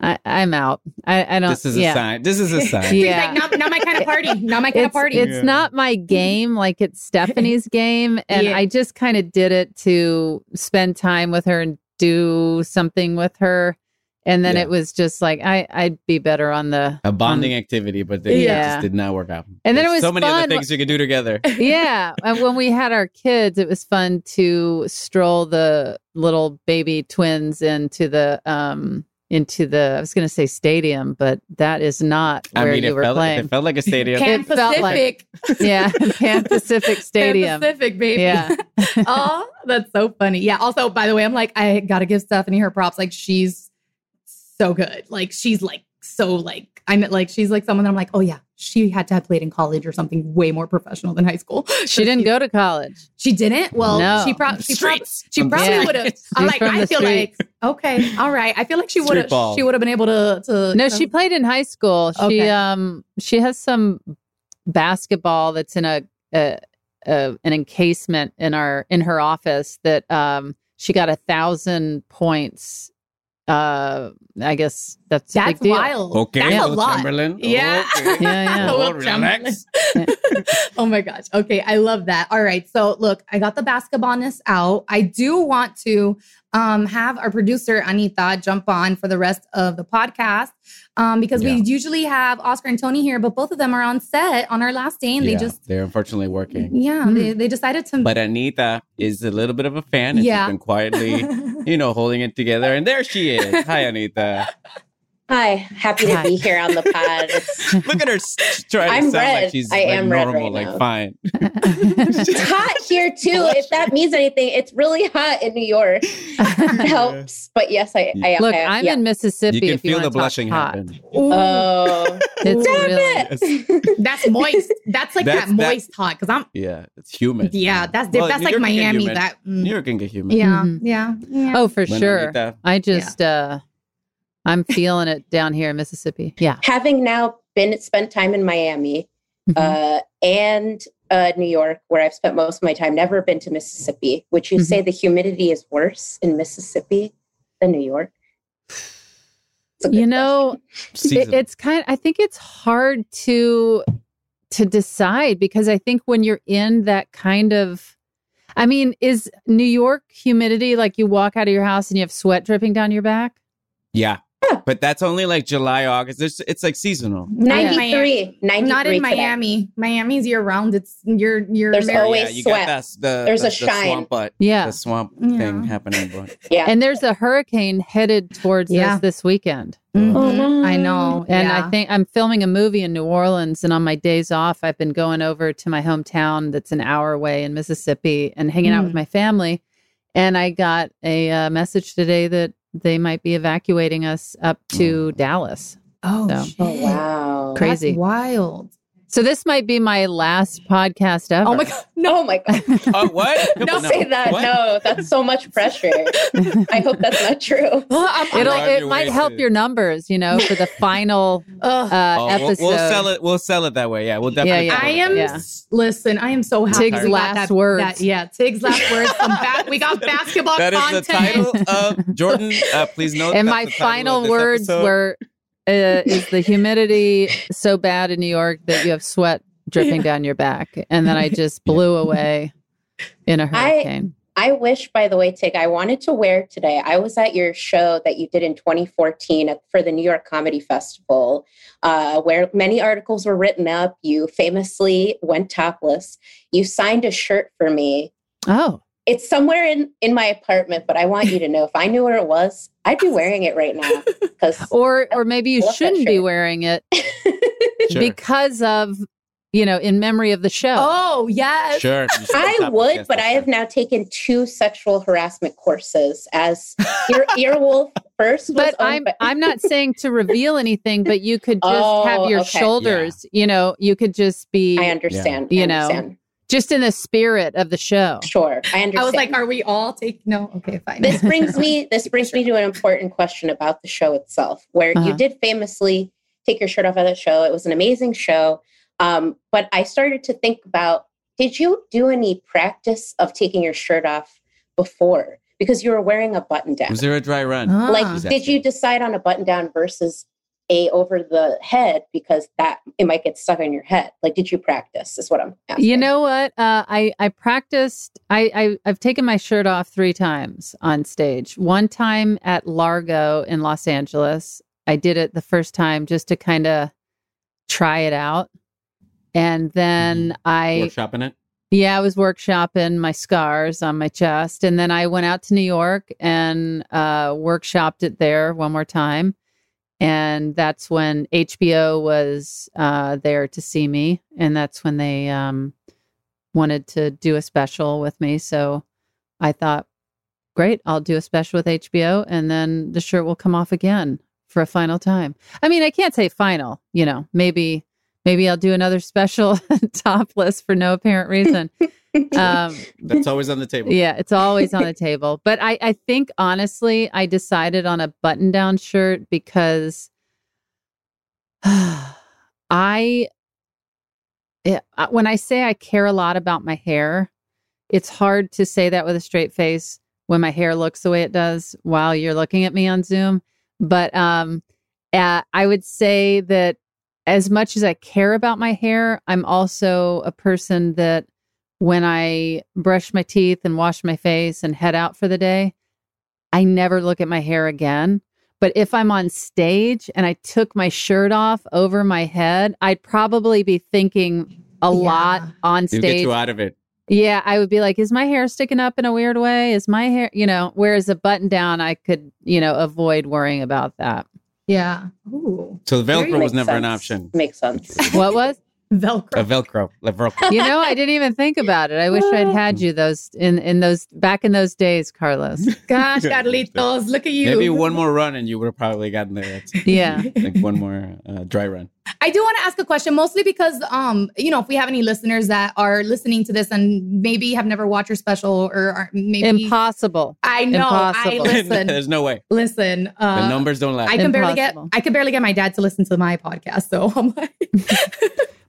I, I'm out. I, I don't. This is yeah. a sign. This is a sign. He's Yeah. like, not, not my kind of party. Not my kind of It's, party. it's not my game like it's Stephanie's game. And Yeah. I just kind of did it to spend time with her and do something with her. And then Yeah. it was just like I, I'd be better on the A bonding on- activity, but they Yeah. just did not work out. And then it was so many fun. other things you could do together. yeah. And when we had our kids, it was fun to stroll the little baby twins into the um into the I was going to say stadium, but that is not I where mean, you it were felt, playing. it felt like a stadium. Pan It felt like- yeah, Pan Pacific Stadium. Pan Pacific, baby. Yeah. oh, that's so funny. Yeah. Also, by the way, I'm like, I gotta give Stephanie her props. Like, she's so good. Like, she's like so like I'm like she's like someone that I'm like, oh yeah, she had to have played in college or something way more professional than high school. She didn't go to college. She didn't. Well, No. she, prob- she, prob- Streets. she probably Yeah. would have. I'm like, I the feel like okay, all right. I feel like she would have. She would have been able to. to No, she played in high school. She Okay. um she has some basketball that's in a, a, a an encasement in our in her office that um she got a thousand points. Uh, I guess that's a That's big deal. wild. Okay, That's a lot. Chamberlain. Yeah. Okay. Yeah, yeah. Oh, Wilt relax. oh my gosh. Okay. I love that. All right. So look, I got the basketballness out. I do want to um, have our producer Anita jump on for the rest of the podcast um, because we usually have Oscar and Tony here, but both of them are on set on our last day and Yeah, they just they're unfortunately working. yeah, Hmm. they, they decided to But Anita is a little bit of a fan. And Yeah. She's been quietly, you know, holding it together. And there she is. Hi, Anita. Hi, happy to be here on the pod. Look at her s- trying I'm to sound like red. she's I like am red normal, right like now. fine. it's hot here too. If that means anything, it's really hot in New York. It helps, but yes, I, I Look, I, I'm yeah. in Mississippi. You can if you feel wanna the blushing hot. happen. Oh, It's damn really it! that's moist. That's like That's- that that- moist hot because I'm Yeah, it's humid. yeah, that's Well, that's New like York Miami. That mm, New York can get humid. yeah, Mhm. yeah, yeah. Oh, for Bueno, sure. Anita. I just uh I'm feeling it down here in Mississippi. Yeah. Having now been spent time in Miami Mhm. uh, and uh, New York, where I've spent most of my time, never been to Mississippi. Would you Mhm. say the humidity is worse in Mississippi than New York? It's a good you know it, it's kind Of, i think it's hard to to decide because i think when you're in that kind of i mean is new york humidity like you walk out of your house and you have sweat dripping down your back Yeah. But that's only like July, August. There's, it's like seasonal. 93, 93 Not in today. Miami. Miami's year round. It's you're you're There's married. always yeah, you sweat. got that, the, There's the, a the shine. swamp, but Yeah. the swamp Yeah. thing happening. But Yeah. and there's a hurricane headed towards Yeah. us this weekend Mhm. Oh, no. I know. and yeah. i think i'm filming a movie in new orleans and on my days off i've been going over to my hometown that's an hour away in mississippi and hanging out with Mm. my family and i got a uh, message today that they might be evacuating us up to hmm. dallas oh, So- Oh, wow. Crazy. That's wild. So this might be my last podcast ever. Oh my god. No, oh my God. oh, what? Don't say that. What? No, that's so much pressure. I hope that's not true. Well, I'm, I'm It'll on it might help to- your numbers, you know, for the final Ugh. uh Oh, we'll, episode. we'll sell it. We'll sell it that way. Yeah, we'll definitely. yeah. sell I am. that. Yeah. Listen, I am so happy. Tig's we got last that, words. that- yeah, Tig's last words. From back, we got basketball That is content. the title of Jordan. Uh, please note. and that's my the title final of this words episode. were uh, is the humidity so bad in New York that you have sweat dripping down your back and then I just blew away in a hurricane. I wish, by the way, Tig, I wanted to wear today. I was at your show that you did in 2014 at, for the New York Comedy Festival, uh, where many articles were written up. You famously went topless. You signed a shirt for me. oh. It's somewhere in, in my apartment, but I want you to know if I knew where it was, I'd be wearing it right now. Because Or or maybe you shouldn't be wearing it Sure. because of you know, in memory of the show. Oh yes. Sure. I would, but I have now taken two sexual harassment courses as ear, Earwolf first. But owned I'm by- I'm not saying to reveal anything, but you could just Oh, have your okay. shoulders, you know, you could just be I understand. You I know. Understand. just in the spirit of the show. Sure, I understand. I was like, are we all taking? No. Okay, fine. this brings me this brings me to an important question about the show itself where Uh-huh. you did famously take your shirt off at the show it was an amazing show um, but i started to think about did you do any practice of taking your shirt off before because you were wearing a button down Was there a dry run? Ah. like did you decide on a button down versus a over the head because that it might get stuck in your head like did you practice is what i'm asking You know what? Uh, I I practiced. I, I I've taken my shirt off three times on stage. One time at Largo in Los Angeles. I did it the first time just to kind of try it out, and then I Workshopping it. yeah, I was workshopping my scars on my chest. And then I went out to New York and uh, workshopped it there one more time. And that's when HBO was uh, there to see me. And that's when they um, wanted to do a special with me. So I thought, great, I'll do a special with HBO. And then the shirt will come off again for a final time. I mean, I can't say final, you know, maybe. Maybe I'll do another special topless for no apparent reason. Um, That's always on the table. yeah, it's always on the table. But I, I think honestly, I decided on a button down shirt because I, yeah, uh, when I say I care a lot about my hair, it's hard to say that with a straight face when my hair looks the way it does while you're looking at me on Zoom. But um, uh, I would say that as much as I care about my hair, I'm also a person that when I brush my teeth and wash my face and head out for the day, I never look at my hair again. But if I'm on stage and I took my shirt off over my head, I'd probably be thinking a Yeah. lot on stage. You get stage. you out of it. Yeah, I would be like, is my hair sticking up in a weird way? Is my hair, you know, whereas a button down, I could, you know, avoid worrying about that. yeah. Ooh. So the Velcro was Makes never an option. makes sense What was? Velcro. A Velcro. Like Velcro. You know, I didn't even think about it. I wish I'd had you those in in those back in those days, Carlos. Gosh, Carlitos, look at you. Maybe one more run and you would have probably gotten there. It's Yeah. like one more uh, dry run. I do want to ask a question, mostly because, um, you know, if we have any listeners that are listening to this and maybe have never watched your special or are maybe Impossible. I know. Impossible. I listen. There's no way. listen. Uh, The numbers don't lie. I can barely get. I can barely get my dad to listen to my podcast. So I'm like,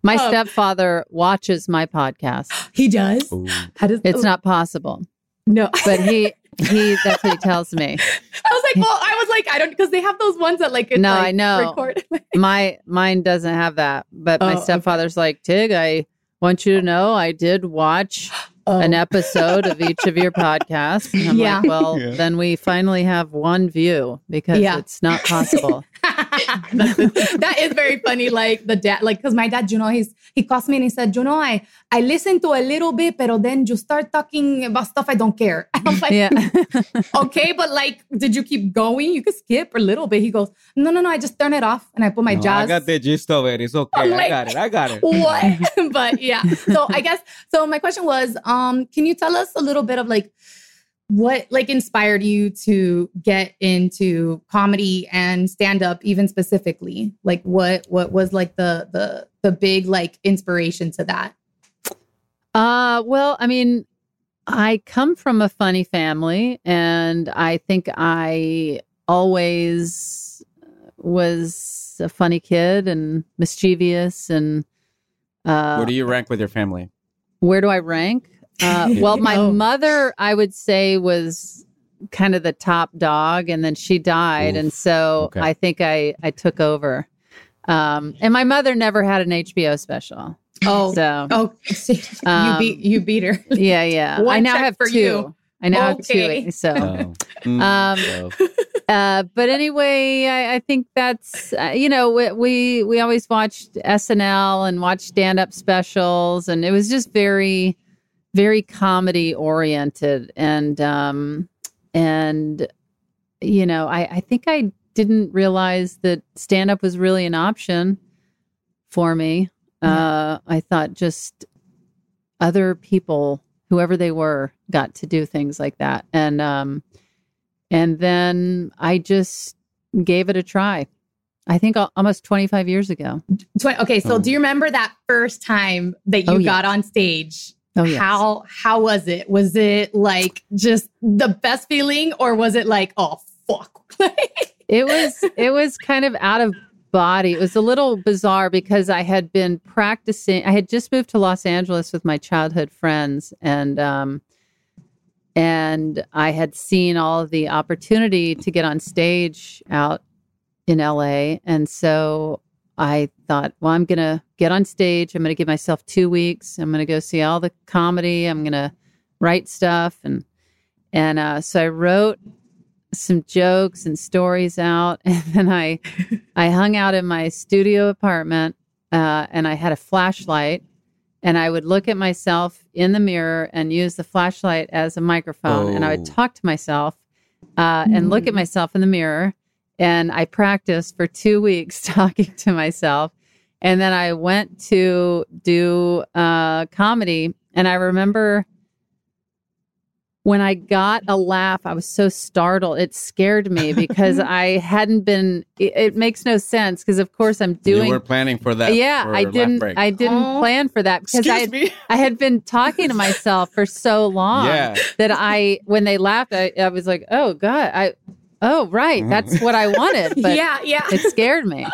My Oh. stepfather watches my podcast. he does. Ooh. How does It's oh. not possible. no? But he he that's what he tells me. I was like, well, I was like, I don't because they have those ones that like it's No, like, I know. record. My mine doesn't have that, but my Oh, okay. stepfather's like, Tig, I want you to know I did watch Oh. an episode of each of your podcasts. And I'm Yeah. like, well, Yeah. then we finally have one view because Yeah. it's not possible. That's- very funny. Like the dad, like because my dad, you know, he's he calls me and he said, you know, I I listen to a little bit, but then you start talking about stuff I don't care. I'm like, yeah. okay, but like, did you keep going? You could skip a little bit. He goes, no, no, no, I just turn it off and I put my No, jazz. I got the gist of it. It's okay. I'm I got it. I got it. what? but yeah. So I guess so my question was, um, can you tell us a little bit of like what like inspired you to get into comedy and stand up even specifically? Like what what was like the the the big like inspiration to that? Uh, well, I mean, I come from a funny family, and I think I always was a funny kid and mischievous. And uh, Where do you rank with your family? where do I rank? Uh, well, my Oh. mother, I would say, was kind of the top dog, and then she died, Oof. and so Okay. I think I I took over. Um, and my mother never had an HBO special, Oh, so oh, see, you Um, beat you beat her. yeah, yeah. One I now have for two. you. I now Okay. have two. So, Oh. Mm, Um, so- uh, but anyway, I, I think that's uh, you know we, we we always watched SNL and watched stand up specials, and it was just very very comedy oriented, and um and you know I I think I didn't realize that stand up was really an option for me. Uh, I thought just other people, whoever they were, got to do things like that, and um, and then I just gave it a try. I think almost 25 years ago. Twen- Okay, so Oh. do you remember that first time that you Oh, yes. got on stage? Oh, yes. How how was it? Was it like just the best feeling, or was it like, oh fuck? It was it was kind of out of body. It was a little bizarre because I had been practicing. I had just moved to Los Angeles with my childhood friends and um and I had seen all the opportunity to get on stage out in LA and so I thought, well, I'm going to get on stage. I'm going to give myself 2 weeks. I'm going to go see all the comedy. I'm going to write stuff and and uh, so I wrote some jokes and stories out and then i i hung out in my studio apartment uh, and i had a flashlight and i would look at myself in the mirror and use the flashlight as a microphone and i would Oh. talk to myself uh, and look at myself in the mirror and i practiced for two weeks talking to myself and then i went to do uh, comedy and i remember when I got a laugh, I was so startled. It scared me because I hadn't been. It, it makes no sense because, of course, I'm doing. you were planning for that. yeah, for I didn't. break. I didn't Aw. plan for that because I had, me. I had been talking to myself for so long Yeah. that I, when they laughed, I, I was like, "Oh God, I, oh right, that's what I wanted." But yeah, yeah. it scared me.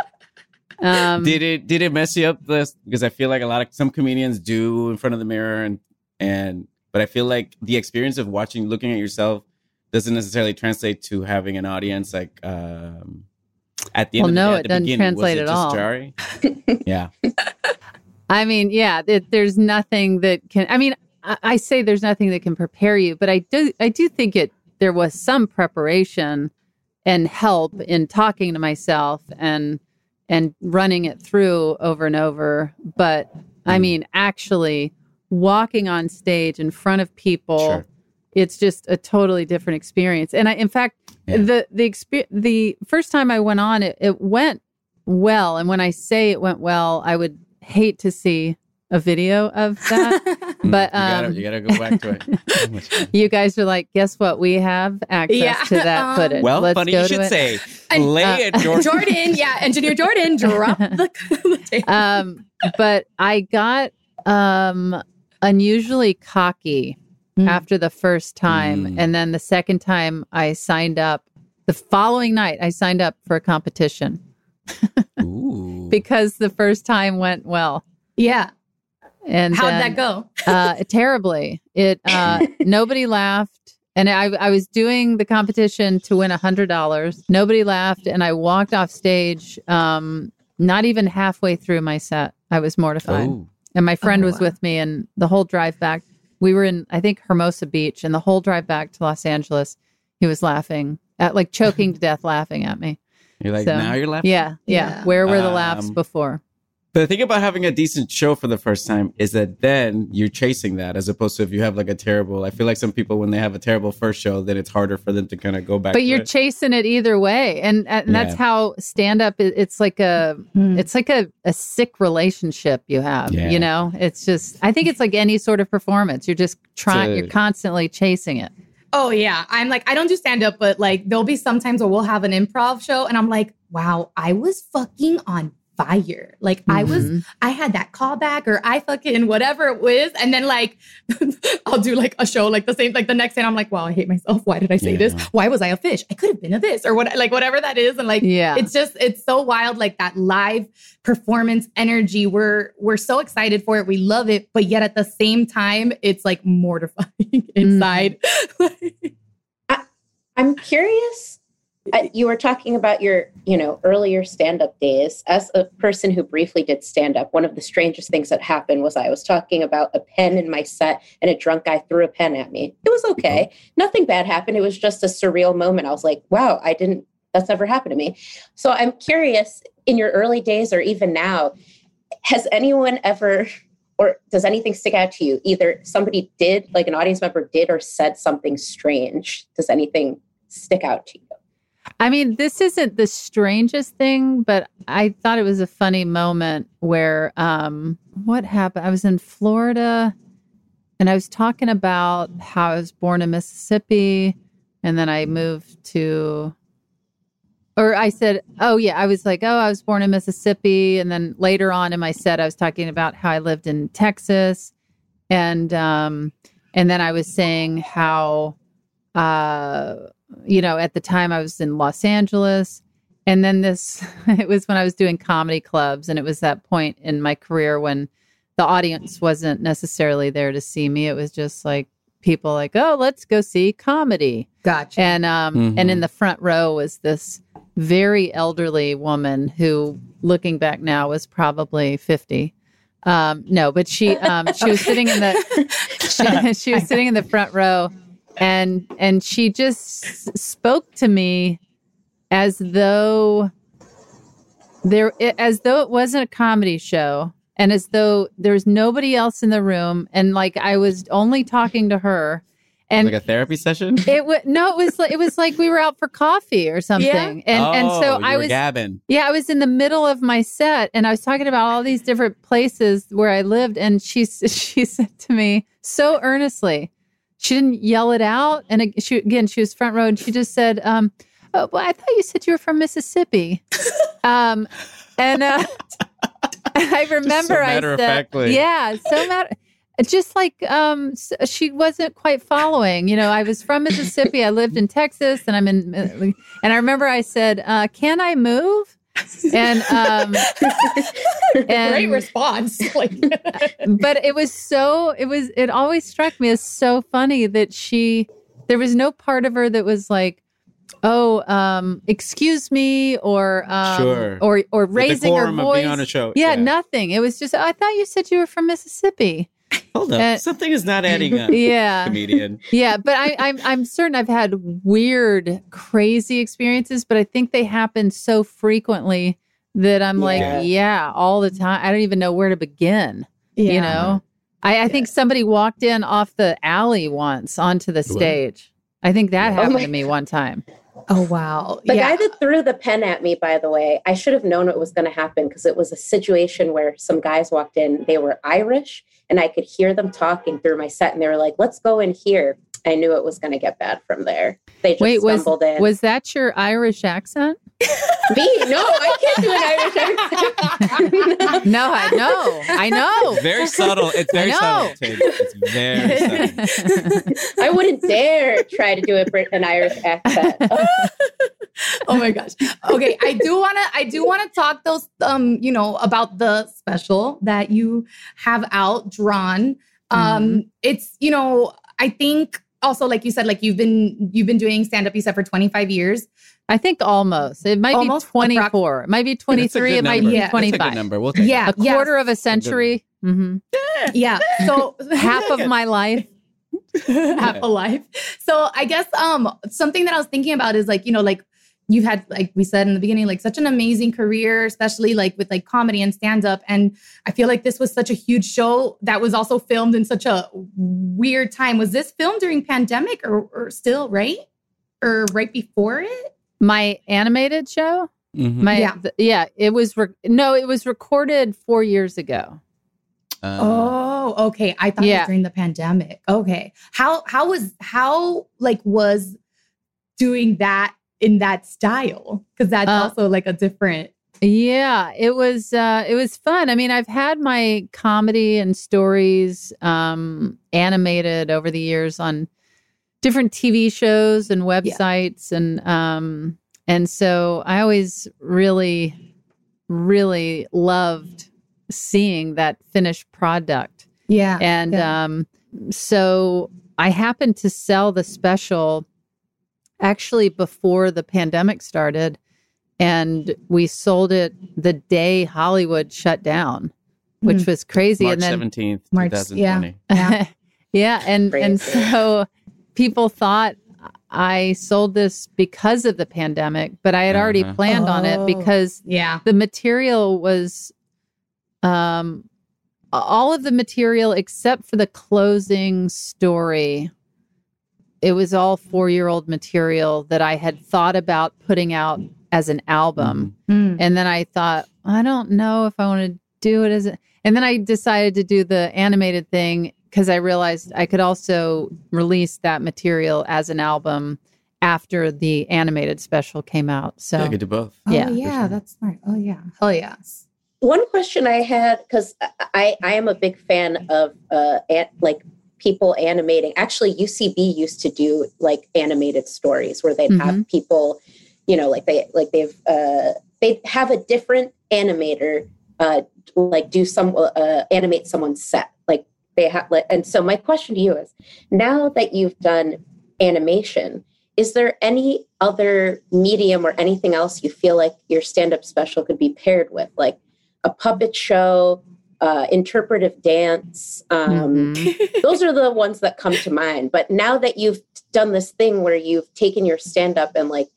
Um, did it did it mess you up this because I feel like a lot of some comedians do in front of the mirror and and but I feel like the experience of watching looking at yourself doesn't necessarily translate to having an audience like um at the end Well, of the no, day, it at the doesn't beginning, translate it at all. jarring? yeah. I mean, yeah, it, there's nothing that can. I mean, I, I say there's nothing that can prepare you, but I do. I do think it. There was some preparation and help in talking to myself and and running it through over and over. But I Mm. mean, actually walking on stage in front of people, Sure. it's just a totally different experience. And I, in fact, Yeah. the the exper- the first time I went on, it, it went well. And when I say it went well, I would hate to see a video of that. Mm, But, you gotta, um, you gotta go back to it. you guys are like, guess what? We have access Yeah, to that um, footage. well, Let's funny go you should it. say. And, Lay uh, it, George. Jordan, yeah, engineer Jordan, drop the, the tape. um, but I got um, unusually cocky Mm. after the first time. Mm. And then the second time I signed up, the following night, I signed up for a competition Ooh. because the first time went well. Yeah. And How'd then, that go? uh, terribly. It uh, nobody laughed. And I, I was doing the competition to win a hundred dollars. Nobody laughed, and I walked off stage. Um, not even halfway through my set, I was mortified. Oh. And my friend Oh, was wow. with me, and the whole drive back, we were in, I think, Hermosa Beach, and the whole drive back to Los Angeles, he was laughing, at, like choking to death, laughing at me. You're like, So, now you're laughing. Yeah, yeah. Yeah. Where were the laughs Um, before? The thing about having a decent show for the first time is that then you're chasing that as opposed to if you have like a terrible. I feel like some people when they have a terrible first show, then it's harder for them to kind of go back. But to you're it. chasing it either way, and and that's how stand up. It's like a Mm. it's like a, a sick relationship you have. Yeah. You know, it's just I think it's like any sort of performance. You're just trying. So- you're constantly chasing it. Oh yeah, I'm like I don't do stand up, but like there'll be sometimes where we'll have an improv show, and I'm like, wow, I was fucking on fire. Like I was, Mhm. I had that callback, or I fucking whatever it was, and then like I'll do like a show like the same, like the next day, I'm like, wow, I hate myself. Why did I say this? Why was I a fish? I could have been a this, or what, like whatever that is, and like Yeah. it's just it's so wild like that live performance energy we're we're so excited for it we love it but yet at the same time it's like mortifying inside I'm curious. Uh, you were talking about your, you know, earlier stand-up days. As a person who briefly did stand-up, one of the strangest things that happened was I was talking about a pen in my set, and a drunk guy threw a pen at me. It was okay. Nothing bad happened. It was just a surreal moment. I was like, "Wow, I didn't. That's never happened to me." So I'm curious. In your early days, or even now, has anyone ever or does anything stick out to you either somebody did like an audience member did or said something strange does anything stick out to you I mean, this isn't the strangest thing, but I thought it was a funny moment where um what happened? I was in Florida and I was talking about how I was born in Mississippi and then I moved to or I said, "Oh yeah, I was like, oh, I was born in Mississippi." And then later on in my set I was talking about how I lived in Texas and um and then I was saying how uh you know, at the time I was in Los Angeles. And then this, it was when I was doing comedy clubs. And it was that point in my career when the audience wasn't necessarily there to see me. It was just like people like, oh, let's go see comedy. gotcha And, um, and in the front row was this very elderly woman who, looking back now, was probably 50. Um, no, but she, um, she was sitting in the, she, she was sitting in the front row and and she just spoke to me as though there as though it wasn't a comedy show and as though there's nobody else in the room and like I was only talking to her and like a therapy session. it was no it was like it was like we were out for coffee or something yeah. and and so Oh, I was gabbing. yeah, I was in the middle of my set and I was talking about all these different places where I lived and she s- she said to me so earnestly. She didn't yell it out. And she again she was front row and she just said um oh, well, I thought you said you were from Mississippi. um and uh I remember I said yeah, so matter just like um she wasn't quite following. You know i was from mississippi. I lived in texas and i'm in and i remember i said uh can i move and um great response like but it was so it was it always struck me as so funny that she there was no part of her that was like oh um excuse me or um Sure. or or raising her decorum of voice being on a show. yeah, nothing it was just "Oh, i thought you said you were from mississippi Hold up. Uh, Something is not adding up. yeah Comedian. yeah but I, I'm I'm certain I've had weird, crazy experiences, but I think they happen so frequently that I'm Yeah. like, yeah, all the time. I don't even know where to begin. You know, I, I think somebody walked in off the alley once onto the stage. I think that Oh happened my to me one time. oh wow The yeah guy that threw the pen at me, by the way, I should have known what was going to happen because it was a situation where some guys walked in. They were Irish, and I could hear them talking through my set, and they were like, "Let's go in here." I knew it was going to get bad from there. They just Wait, was stumbled in. was that your Irish accent? me? No, I can't do an Irish accent. No, I know, I know. Very subtle. It's very subtle. know. Tate. It's very subtle. I wouldn't dare try to do a Brit- an Irish accent. oh my gosh. Okay, I do want to I do want to talk those um, you know, about the special that you have out drawn. Um it's, you know, I think also like you said, like you've been you've been doing stand up. You said for twenty five years. I think almost. It might Almost? be 24. It might be 23. It might number. be Yeah. That's a good 25. number. We'll take Yeah, A quarter of a century. hmm Yeah. So Half of my life. half a life. So I guess um something that I was thinking about is like, you know, like you've had like we said in the beginning like such an amazing career especially like with like comedy and stand up and I feel like this was such a huge show that was also filmed in such a weird time. Was this filmed during pandemic or, or still, right? Or right before it? My animated show. Mhm. My Yeah. th- yeah. It was re- no. It was recorded four years ago. Uh, Oh, okay. I thought it was during the pandemic. Okay. How how was how like was doing that in that style? Because that's Uh, also like a different Yeah, it was uh it was fun. I mean, I've had my comedy and stories um animated over the years on different TV shows and websites and um and so I always really really loved seeing that finished product. yeah. And yeah. um, so I happened to sell the special actually before the pandemic started. And we sold it the day Hollywood shut down, which Mhm. was crazy. March and then seventeenth, two March- yeah. Yeah. yeah and and so people thought i sold this because of the pandemic but i had already Uh-huh. planned on it Oh. because yeah. the material was um all of the material except for the closing story it was all four year old material that i had thought about putting out as an album Mm. and then I thought, I don't know if I want to do it as a, and then I decided to do the animated thing because I realized I could also release that material as an album after the animated special came out. So Yeah, you could do both. Oh, Yeah, yeah, sure. that's smart. Oh yeah. Hell yes. One question I had because I I am a big fan of uh an, like people animating. Actually, UCB used to do like animated stories where they'd have people, you know, like they like they've uh they have a different animator uh like do some uh animate someone's set. Like they have like and so my question to you is now that you've done animation is there any other medium or anything else you feel like your stand-up special could be paired with? Like a puppet show uh, interpretive dance um, Mhm. those are the ones that come to mind but now that you've done this thing where you've taken your stand-up and like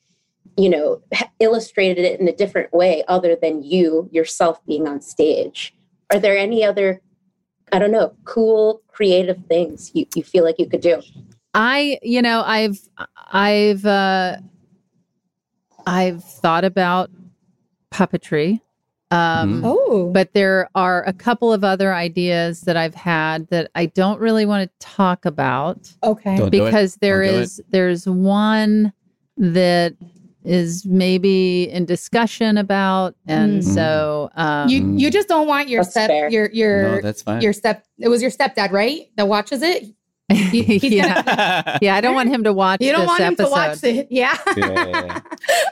you know illustrated it in a different way other than you yourself being on stage are there any other i don't know cool creative things you, you feel like you could do I, you know, I've, I've, uh, I've thought about puppetry. Um, Mhm. Oh. but there are a couple of other ideas that I've had that I don't really want to talk about. okay. Don't do it. because there Don't is there's one that is maybe in discussion about and Mm. so um You you just don't want your That's step fair. your your no, that's fine. your step it was your stepdad, right? That watches it? He- yeah yeah i don't want him to watch You don't this want him episode to watch it. Yeah. Yeah,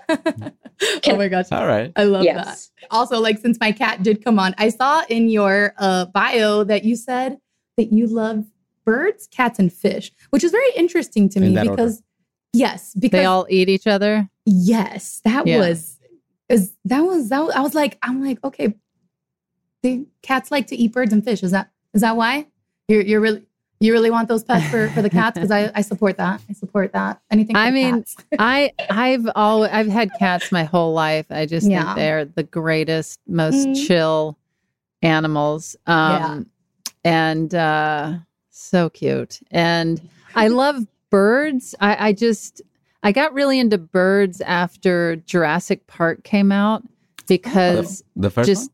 oh my gosh. All right. I love that. Also, like since my cat did come on, I saw in your uh, bio that you said that you love birds, cats, and fish, which is very interesting to In me order. because yes, because they all eat each other yes, that Yeah. was is that was that was, I was like I'm like okay, the cats like to eat birds and fish. Is that is that why you're you're really you really want those pets for for the cats? Because I I support that. I support that. Anything. For I mean, cats. i i've always i've had cats my whole life i just Yeah. think they're the greatest most Mhm. chill animals um and uh so cute and i love birds i i just i got really into birds after jurassic park came out because The first just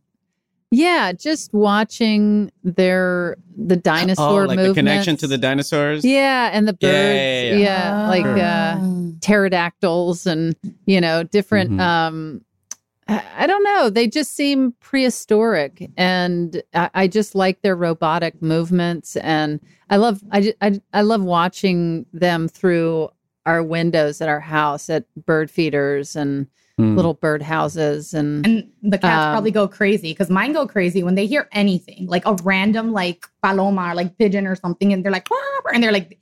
yeah just watching their the one? dinosaur oh, like the connection to the dinosaurs. yeah and the birds Yeah, yeah, yeah. like uh pterodactyls and you know different Mhm. um I I don't know. They just seem prehistoric, and I, I just like their robotic movements, and I love I, ju- I I love watching them through our windows at our house at bird feeders and Hmm. little bird houses, and And the cats Um, probably go crazy because mine go crazy when they hear anything, like a random like paloma or like pigeon or something, and they're like, and they're like,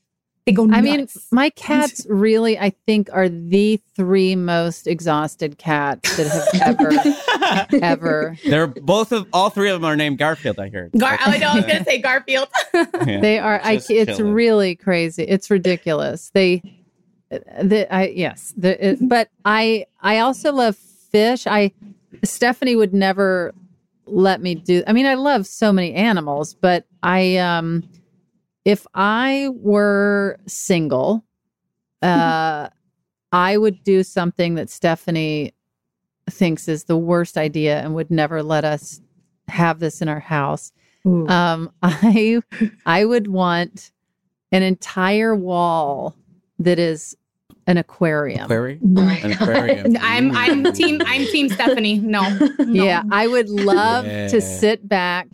They go. I mean, my cats really, I think, are the three most exhausted cats that have ever, ever. They're both of all three of them are named Garfield. I heard. Gar- I know. I was gonna say Garfield. Yeah. They are. I. It's chilling. really crazy. It's ridiculous. They. The, I yes. The, it, but I. I also love fish. I. Stephanie would never let me do. I mean, I love so many animals, but I. Um, if I were single, uh, I would do something that Stephanie thinks is the worst idea and would never let us have this in our house. Ooh. Um, I I would want an entire wall that is an aquarium. Oh aquarium. An aquarium. I'm I'm team I'm team Stephanie. No. no. Yeah, I would love Yeah. to sit back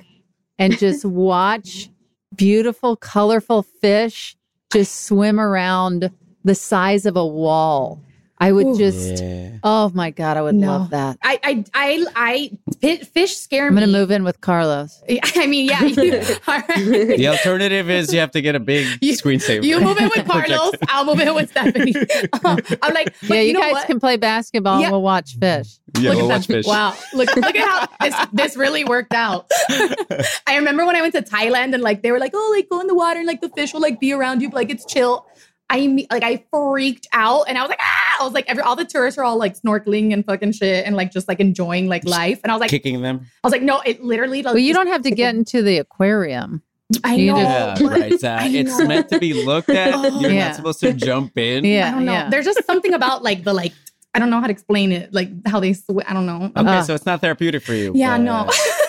and just watch beautiful, colorful fish just swim around the size of a wall. I would Ooh. just, Yeah. oh my God, I would No. love that. I I I I fish scare I'm me. going to move in with Carlos. I mean, yeah. You, all right. The alternative is you have to get a big You- screensaver. You move in with Carlos. Projector. I'll move in with Stephanie. Oh, I'm like, but yeah, you, know guys what? can play basketball Yeah. and we'll watch fish. Yeah, Look we'll at watch that. fish. Wow. Look, look at how this, this really worked out. I remember when I went to Thailand and like they were like, oh, like go in the water and like the fish will like be around you, but like it's chill. I like I freaked out and I was like, ah! I was like, every all the tourists are all like snorkeling and fucking shit and like just like enjoying like life. And I was like, Kicking them. I was like, no, it literally. Like, Well, you don't have to get into the aquarium. I know. just- Yeah, right. Zach. I It's know. meant to be looked at. Oh. You're Yeah. not supposed to jump in. Yeah, I don't know. yeah. There's just something about like the like I don't know how to explain it, like how they sw- I don't know. Okay, Uh. so it's not therapeutic for you. yeah, but- no.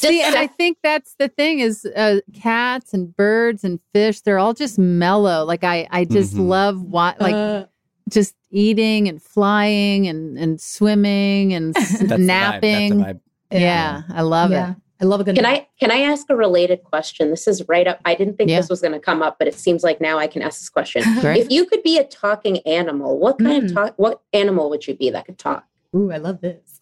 See, and I think that's the thing is uh, cats and birds and fish, they're all just mellow. Like I, I just Mhm. love what, like Uh, just eating and flying and, and swimming and s- That's the vibe. napping. That's the vibe. Yeah, I love yeah. it. I love a good Can nap. I can I ask a related question? This is right up. I didn't think Yeah. this was going to come up, but it seems like now I can ask this question. Great. If you could be a talking animal, what kind Mm. of talk? What animal would you be that could talk? Ooh, I love this.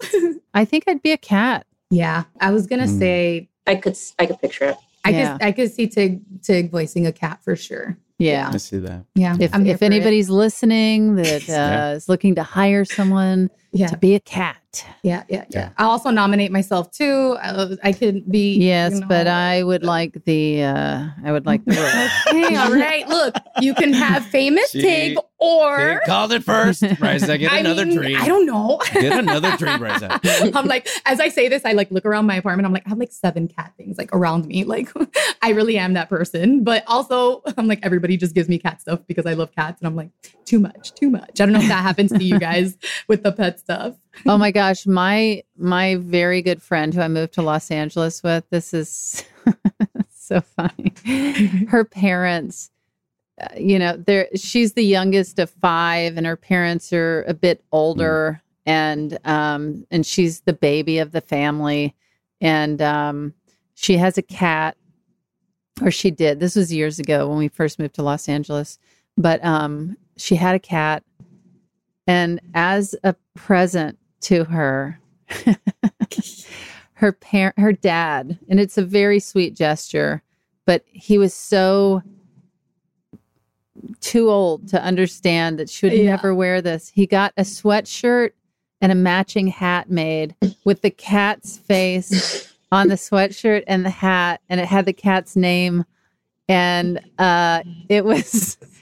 I think I'd be a cat. Yeah, I was gonna Mm. say I could I could picture it. I Yeah. could I could see Tig Tig voicing a cat for sure. Yeah. I see that. Yeah, If, if for it. anybody's listening that uh, Yeah. is looking to hire someone yeah, to be a cat. yeah, yeah, yeah, Yeah. I also nominate myself too. I, I could be Yes, you know, but I would like the, uh, I would like the. Okay, all right. Look, you can have famous She- Tig or You called it first, Raiza. Get I another mean, dream. I don't know. Get another dream, Raiza. I'm like, as I say this, I like look around my apartment. I'm like, I have like seven cat things like around me. Like, I really am that person. But also, I'm like, everybody just gives me cat stuff because I love cats. And I'm like, too much, too much. I don't know if that happens to you guys with the pet stuff. oh my gosh, my my very good friend who I moved to Los Angeles with. This is so funny. Her parents, uh, you know, they're she's the youngest of five, and her parents are a bit older, and um, and she's the baby of the family, and um, she has a cat, or she did. This was years ago when we first moved to Los Angeles, but um, she had a cat, and as a present to her her parent her dad and it's a very sweet gesture but he was so too old to understand that she would Yeah. never wear this he got a sweatshirt and a matching hat made with the cat's face on the sweatshirt and the hat and it had the cat's name and uh it was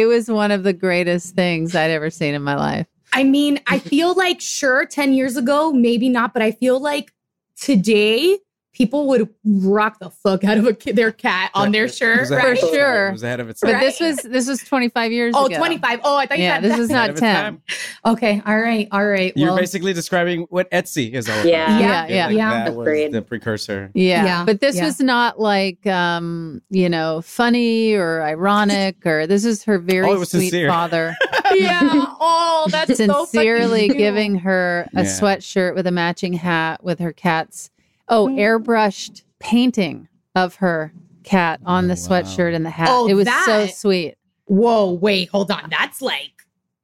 it was one of the greatest things i'd ever seen in my life. I mean, I feel like, sure, 10 years ago, maybe not, but I feel like today, people would rock the fuck out of a their cat on their It shirt. was right? ahead For its sure. time. It was ahead of its but this was this was 25 years Oh, ago 25. Oh, I thought you Yeah, said this was that. not Ahead of its 10. Okay, all right, all right. You're well, basically describing what Etsy is all about. Yeah. Yeah, yeah. like Yeah. That was the precursor. Yeah. Yeah, But this yeah. was not like um, you know, funny or ironic or this is her very Oh, it was sweet sincere. father yeah. Oh, that's sincerely cute. giving her a Yeah. sweatshirt with a matching hat with her cat's oh, Mm. airbrushed painting of her cat on the Oh, wow. sweatshirt and the hat. Oh, it was so sweet. Whoa, wait, hold on. That's like,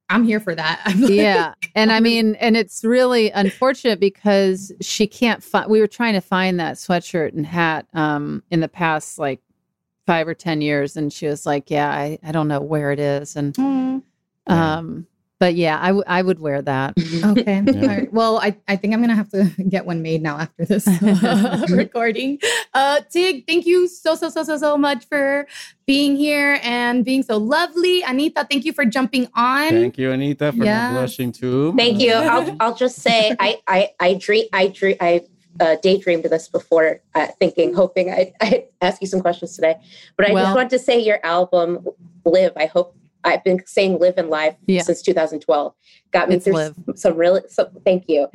I'm here for that. I'm like, yeah and i mean and it's really unfortunate because she can't find we were trying to find that sweatshirt and hat um in the past like five or ten years, and she was like, "Yeah, I, I don't know where it is," and Mm, um, but yeah, I, w- I would wear that. okay. Yeah. All right. Well, I, I think I'm gonna have to get one made now after this recording. Uh Tig, thank you so so so so so much for being here and being so lovely. Anita, thank you for jumping on. Thank you, Anita, for Yes. not blushing too. Thank you. I'll I'll just say I I I dream I dream I uh, daydreamed this before, uh, thinking, hoping I'd, I'd ask you some questions today. But I Well- just want to say your album, Live. I hope I've been saying Live and Live Yeah. since 2012. Got me It's through Live. some really. So thank you.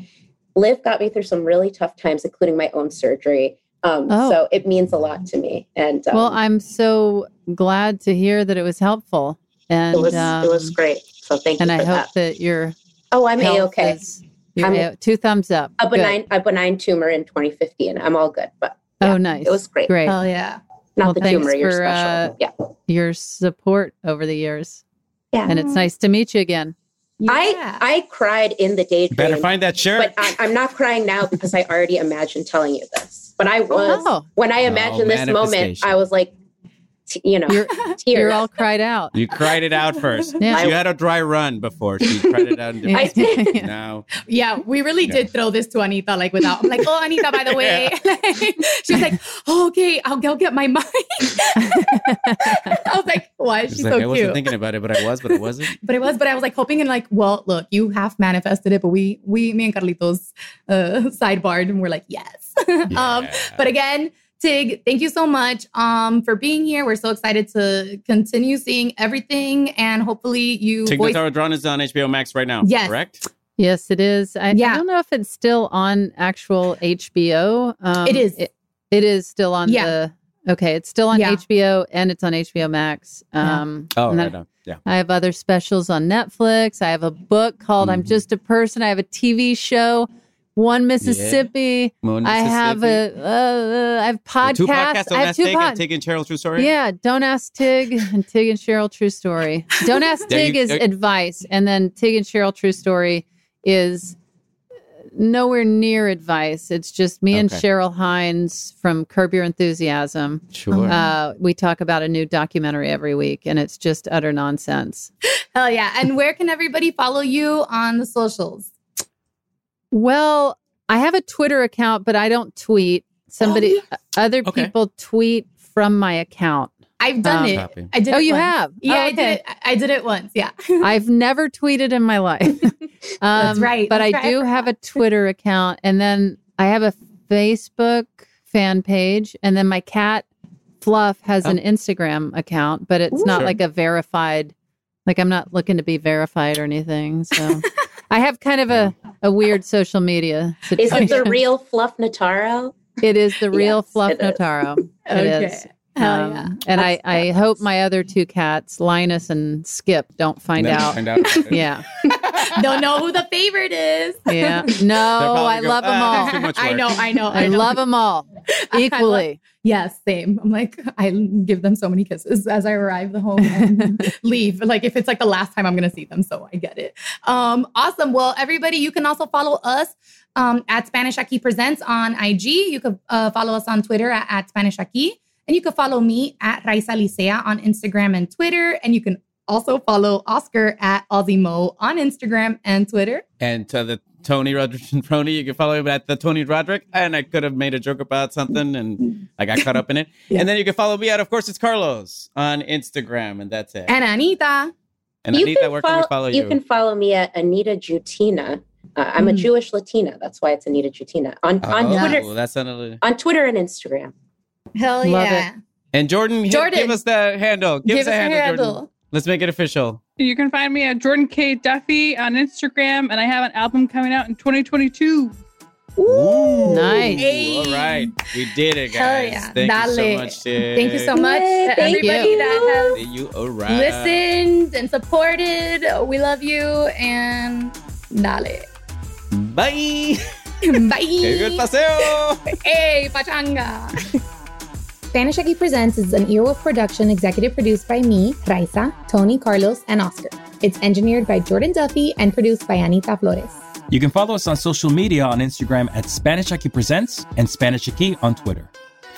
Live got me through some really tough times, including my own surgery. Um, Oh. So it means a lot to me. And um, Well, I'm so glad to hear that it was helpful, and it was um, it was great. So thank you and for I hope that. that your Oh, I'm a okay. I'm- A- two thumbs up. A Good. benign a benign tumor in 2015. I'm all good, but Oh, nice. it was great. Great. Oh yeah. Not Well, the thanks tumor. You're for, special. uh, yeah. Your support over the years, Yeah. and it's nice to meet you again. I Yeah. I cried in the daydream. Better find that shirt. but I, I'm not crying now because I already imagined telling you this. But I was Oh, when I imagined this moment. I was like, t- you know, you're tears. you're all cried out. you cried it out first. Yeah. She had a dry run before. She cried it out. I did. Yeah. Now, Yeah, we really Yeah. did throw this to Anita like without I'm like, oh Anita, by the way. She's like, oh, okay, I'll go get my mic. I was like, why is it's she like so I wasn't thinking about it, but I was, but I wasn't. but it was, but I was like hoping and like, well, look, you half manifested it, but we, we, me and Carlitos uh sidebarred and we're like, yes. um, but again, Tig, thank you so much um for being here. We're so excited to continue seeing everything and hopefully you Tig voice Notaro Drawn is on HBO Max right now. Yes. Correct? Yes, it is. I, Yeah. I don't know if it's still on actual HBO. Um, It is. It, it is still on Yeah. the. Okay, it's still on Yeah. HBO and it's on HBO Max. Yeah. Um, Oh, right then on. Yeah. I have other specials on Netflix. I have a book called "I'm Mhm. Just a Person." I have a TV show, One Mississippi. Moon, I have a. Mississippi. Uh, I have The podcasts. two podcasts. Don't I have ask two Tig and. Tig and Cheryl True Story. Yeah, don't ask Tig and Tig and Cheryl True Story. Don't ask Tig you- is there- advice, and then Tig and Cheryl True Story is nowhere near advice. It's just me and Cheryl Hines from Curb Your Enthusiasm. Sure. Uh, we talk about a new documentary every week, and it's just utter nonsense. Hell yeah. And where can everybody follow you on the socials? Well, I have a Twitter account, but I don't tweet. Somebody, Oh, other Okay. people tweet from my account. I've done Um, it. Copy. I did Oh, it you once. have? Yeah, Oh, I did it. I did it once. Yeah. I've never tweeted in my life. That's Um, right, But that's I right. do have a Twitter account, and then I have a Facebook fan page, and then my cat Fluff has an Instagram account, but it's not Sure. like a verified. Like I'm not looking to be verified or anything. So I have kind of a, a weird social media situation. Is it the real Fluff Notaro? It is the real Yes, Fluff it is. Notaro. It is. Okay. Hell yeah. Um, and I, I hope my other two cats, Linus and Skip, don't find Never out. Find out. Yeah. Don't know who the favorite is. Yeah. No, probably I go, love them "Ah, all. I know, I know, I I know. love them all I love- equally. Yes, same. I'm like, I give them so many kisses as I arrive the home and leave. Like if it's like the last time I'm gonna see them, so I get it. Um, awesome. Well, everybody, you can also follow us um, at Spanish Aquí Presents on IG. You could uh, follow us on Twitter at, at Spanish Aquí, and you can follow me at Raiza Licea on Instagram and Twitter, and you can also follow Oscar at Ozzymo on Instagram and Twitter. And to the Tony Roderick Tony. you can follow him at the Tony Roderick. And I could have made a joke about something and I got caught up in it. Yeah. And then you can follow me at, of course, it's Carlos on Instagram. And that's it. And Anita. And You Anita, can where can we follow you? You can follow me at Anita Jutina. Uh, I'm a Mm. Jewish Latina. That's why it's Anita Jutina on on oh, Twitter. that's not. On Twitter and Instagram. Hell Love yeah. And Jordan, hit- Jordan. give us the handle. Give, us a handle, Jordan. Let's make it official. You can find me at Jordan K. Duffy on Instagram, and I have an album coming out in 2022. Ooh. Nice. Hey. All right. We did it, Hell guys. yeah. Thank you so much, Tig. Thank you so much Yay, to thank everybody you. that See you. All has listened and supported. We love you and dale. Bye. Bye. Que good paseo. Hey, pachanga. Spanish Aquí Presents is an Earwolf production executive produced by me, Raiza, Tony, Carlos, and Oscar. It's engineered by Jordan Duffy and produced by Anita Flores. You can follow us on social media on Instagram at Spanish Aquí Presents and Spanish Aquí on Twitter.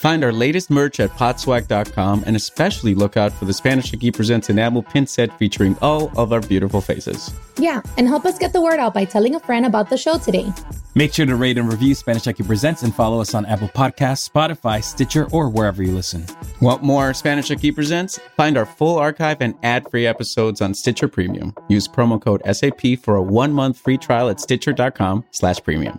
Find our latest merch at podswag.com and especially look out for the Spanish Aquí Presents enamel pin set featuring all of our beautiful faces. Yeah, and help us get the word out by telling a friend about the show today. Make sure to rate and review Spanish Aquí Presents and follow us on Apple Podcasts, Spotify, Stitcher, or wherever you listen. Want more Spanish Aquí Presents? Find our full archive and ad-free episodes on Stitcher Premium. Use promo code SAP for a one-month free trial at stitcher.com slash premium.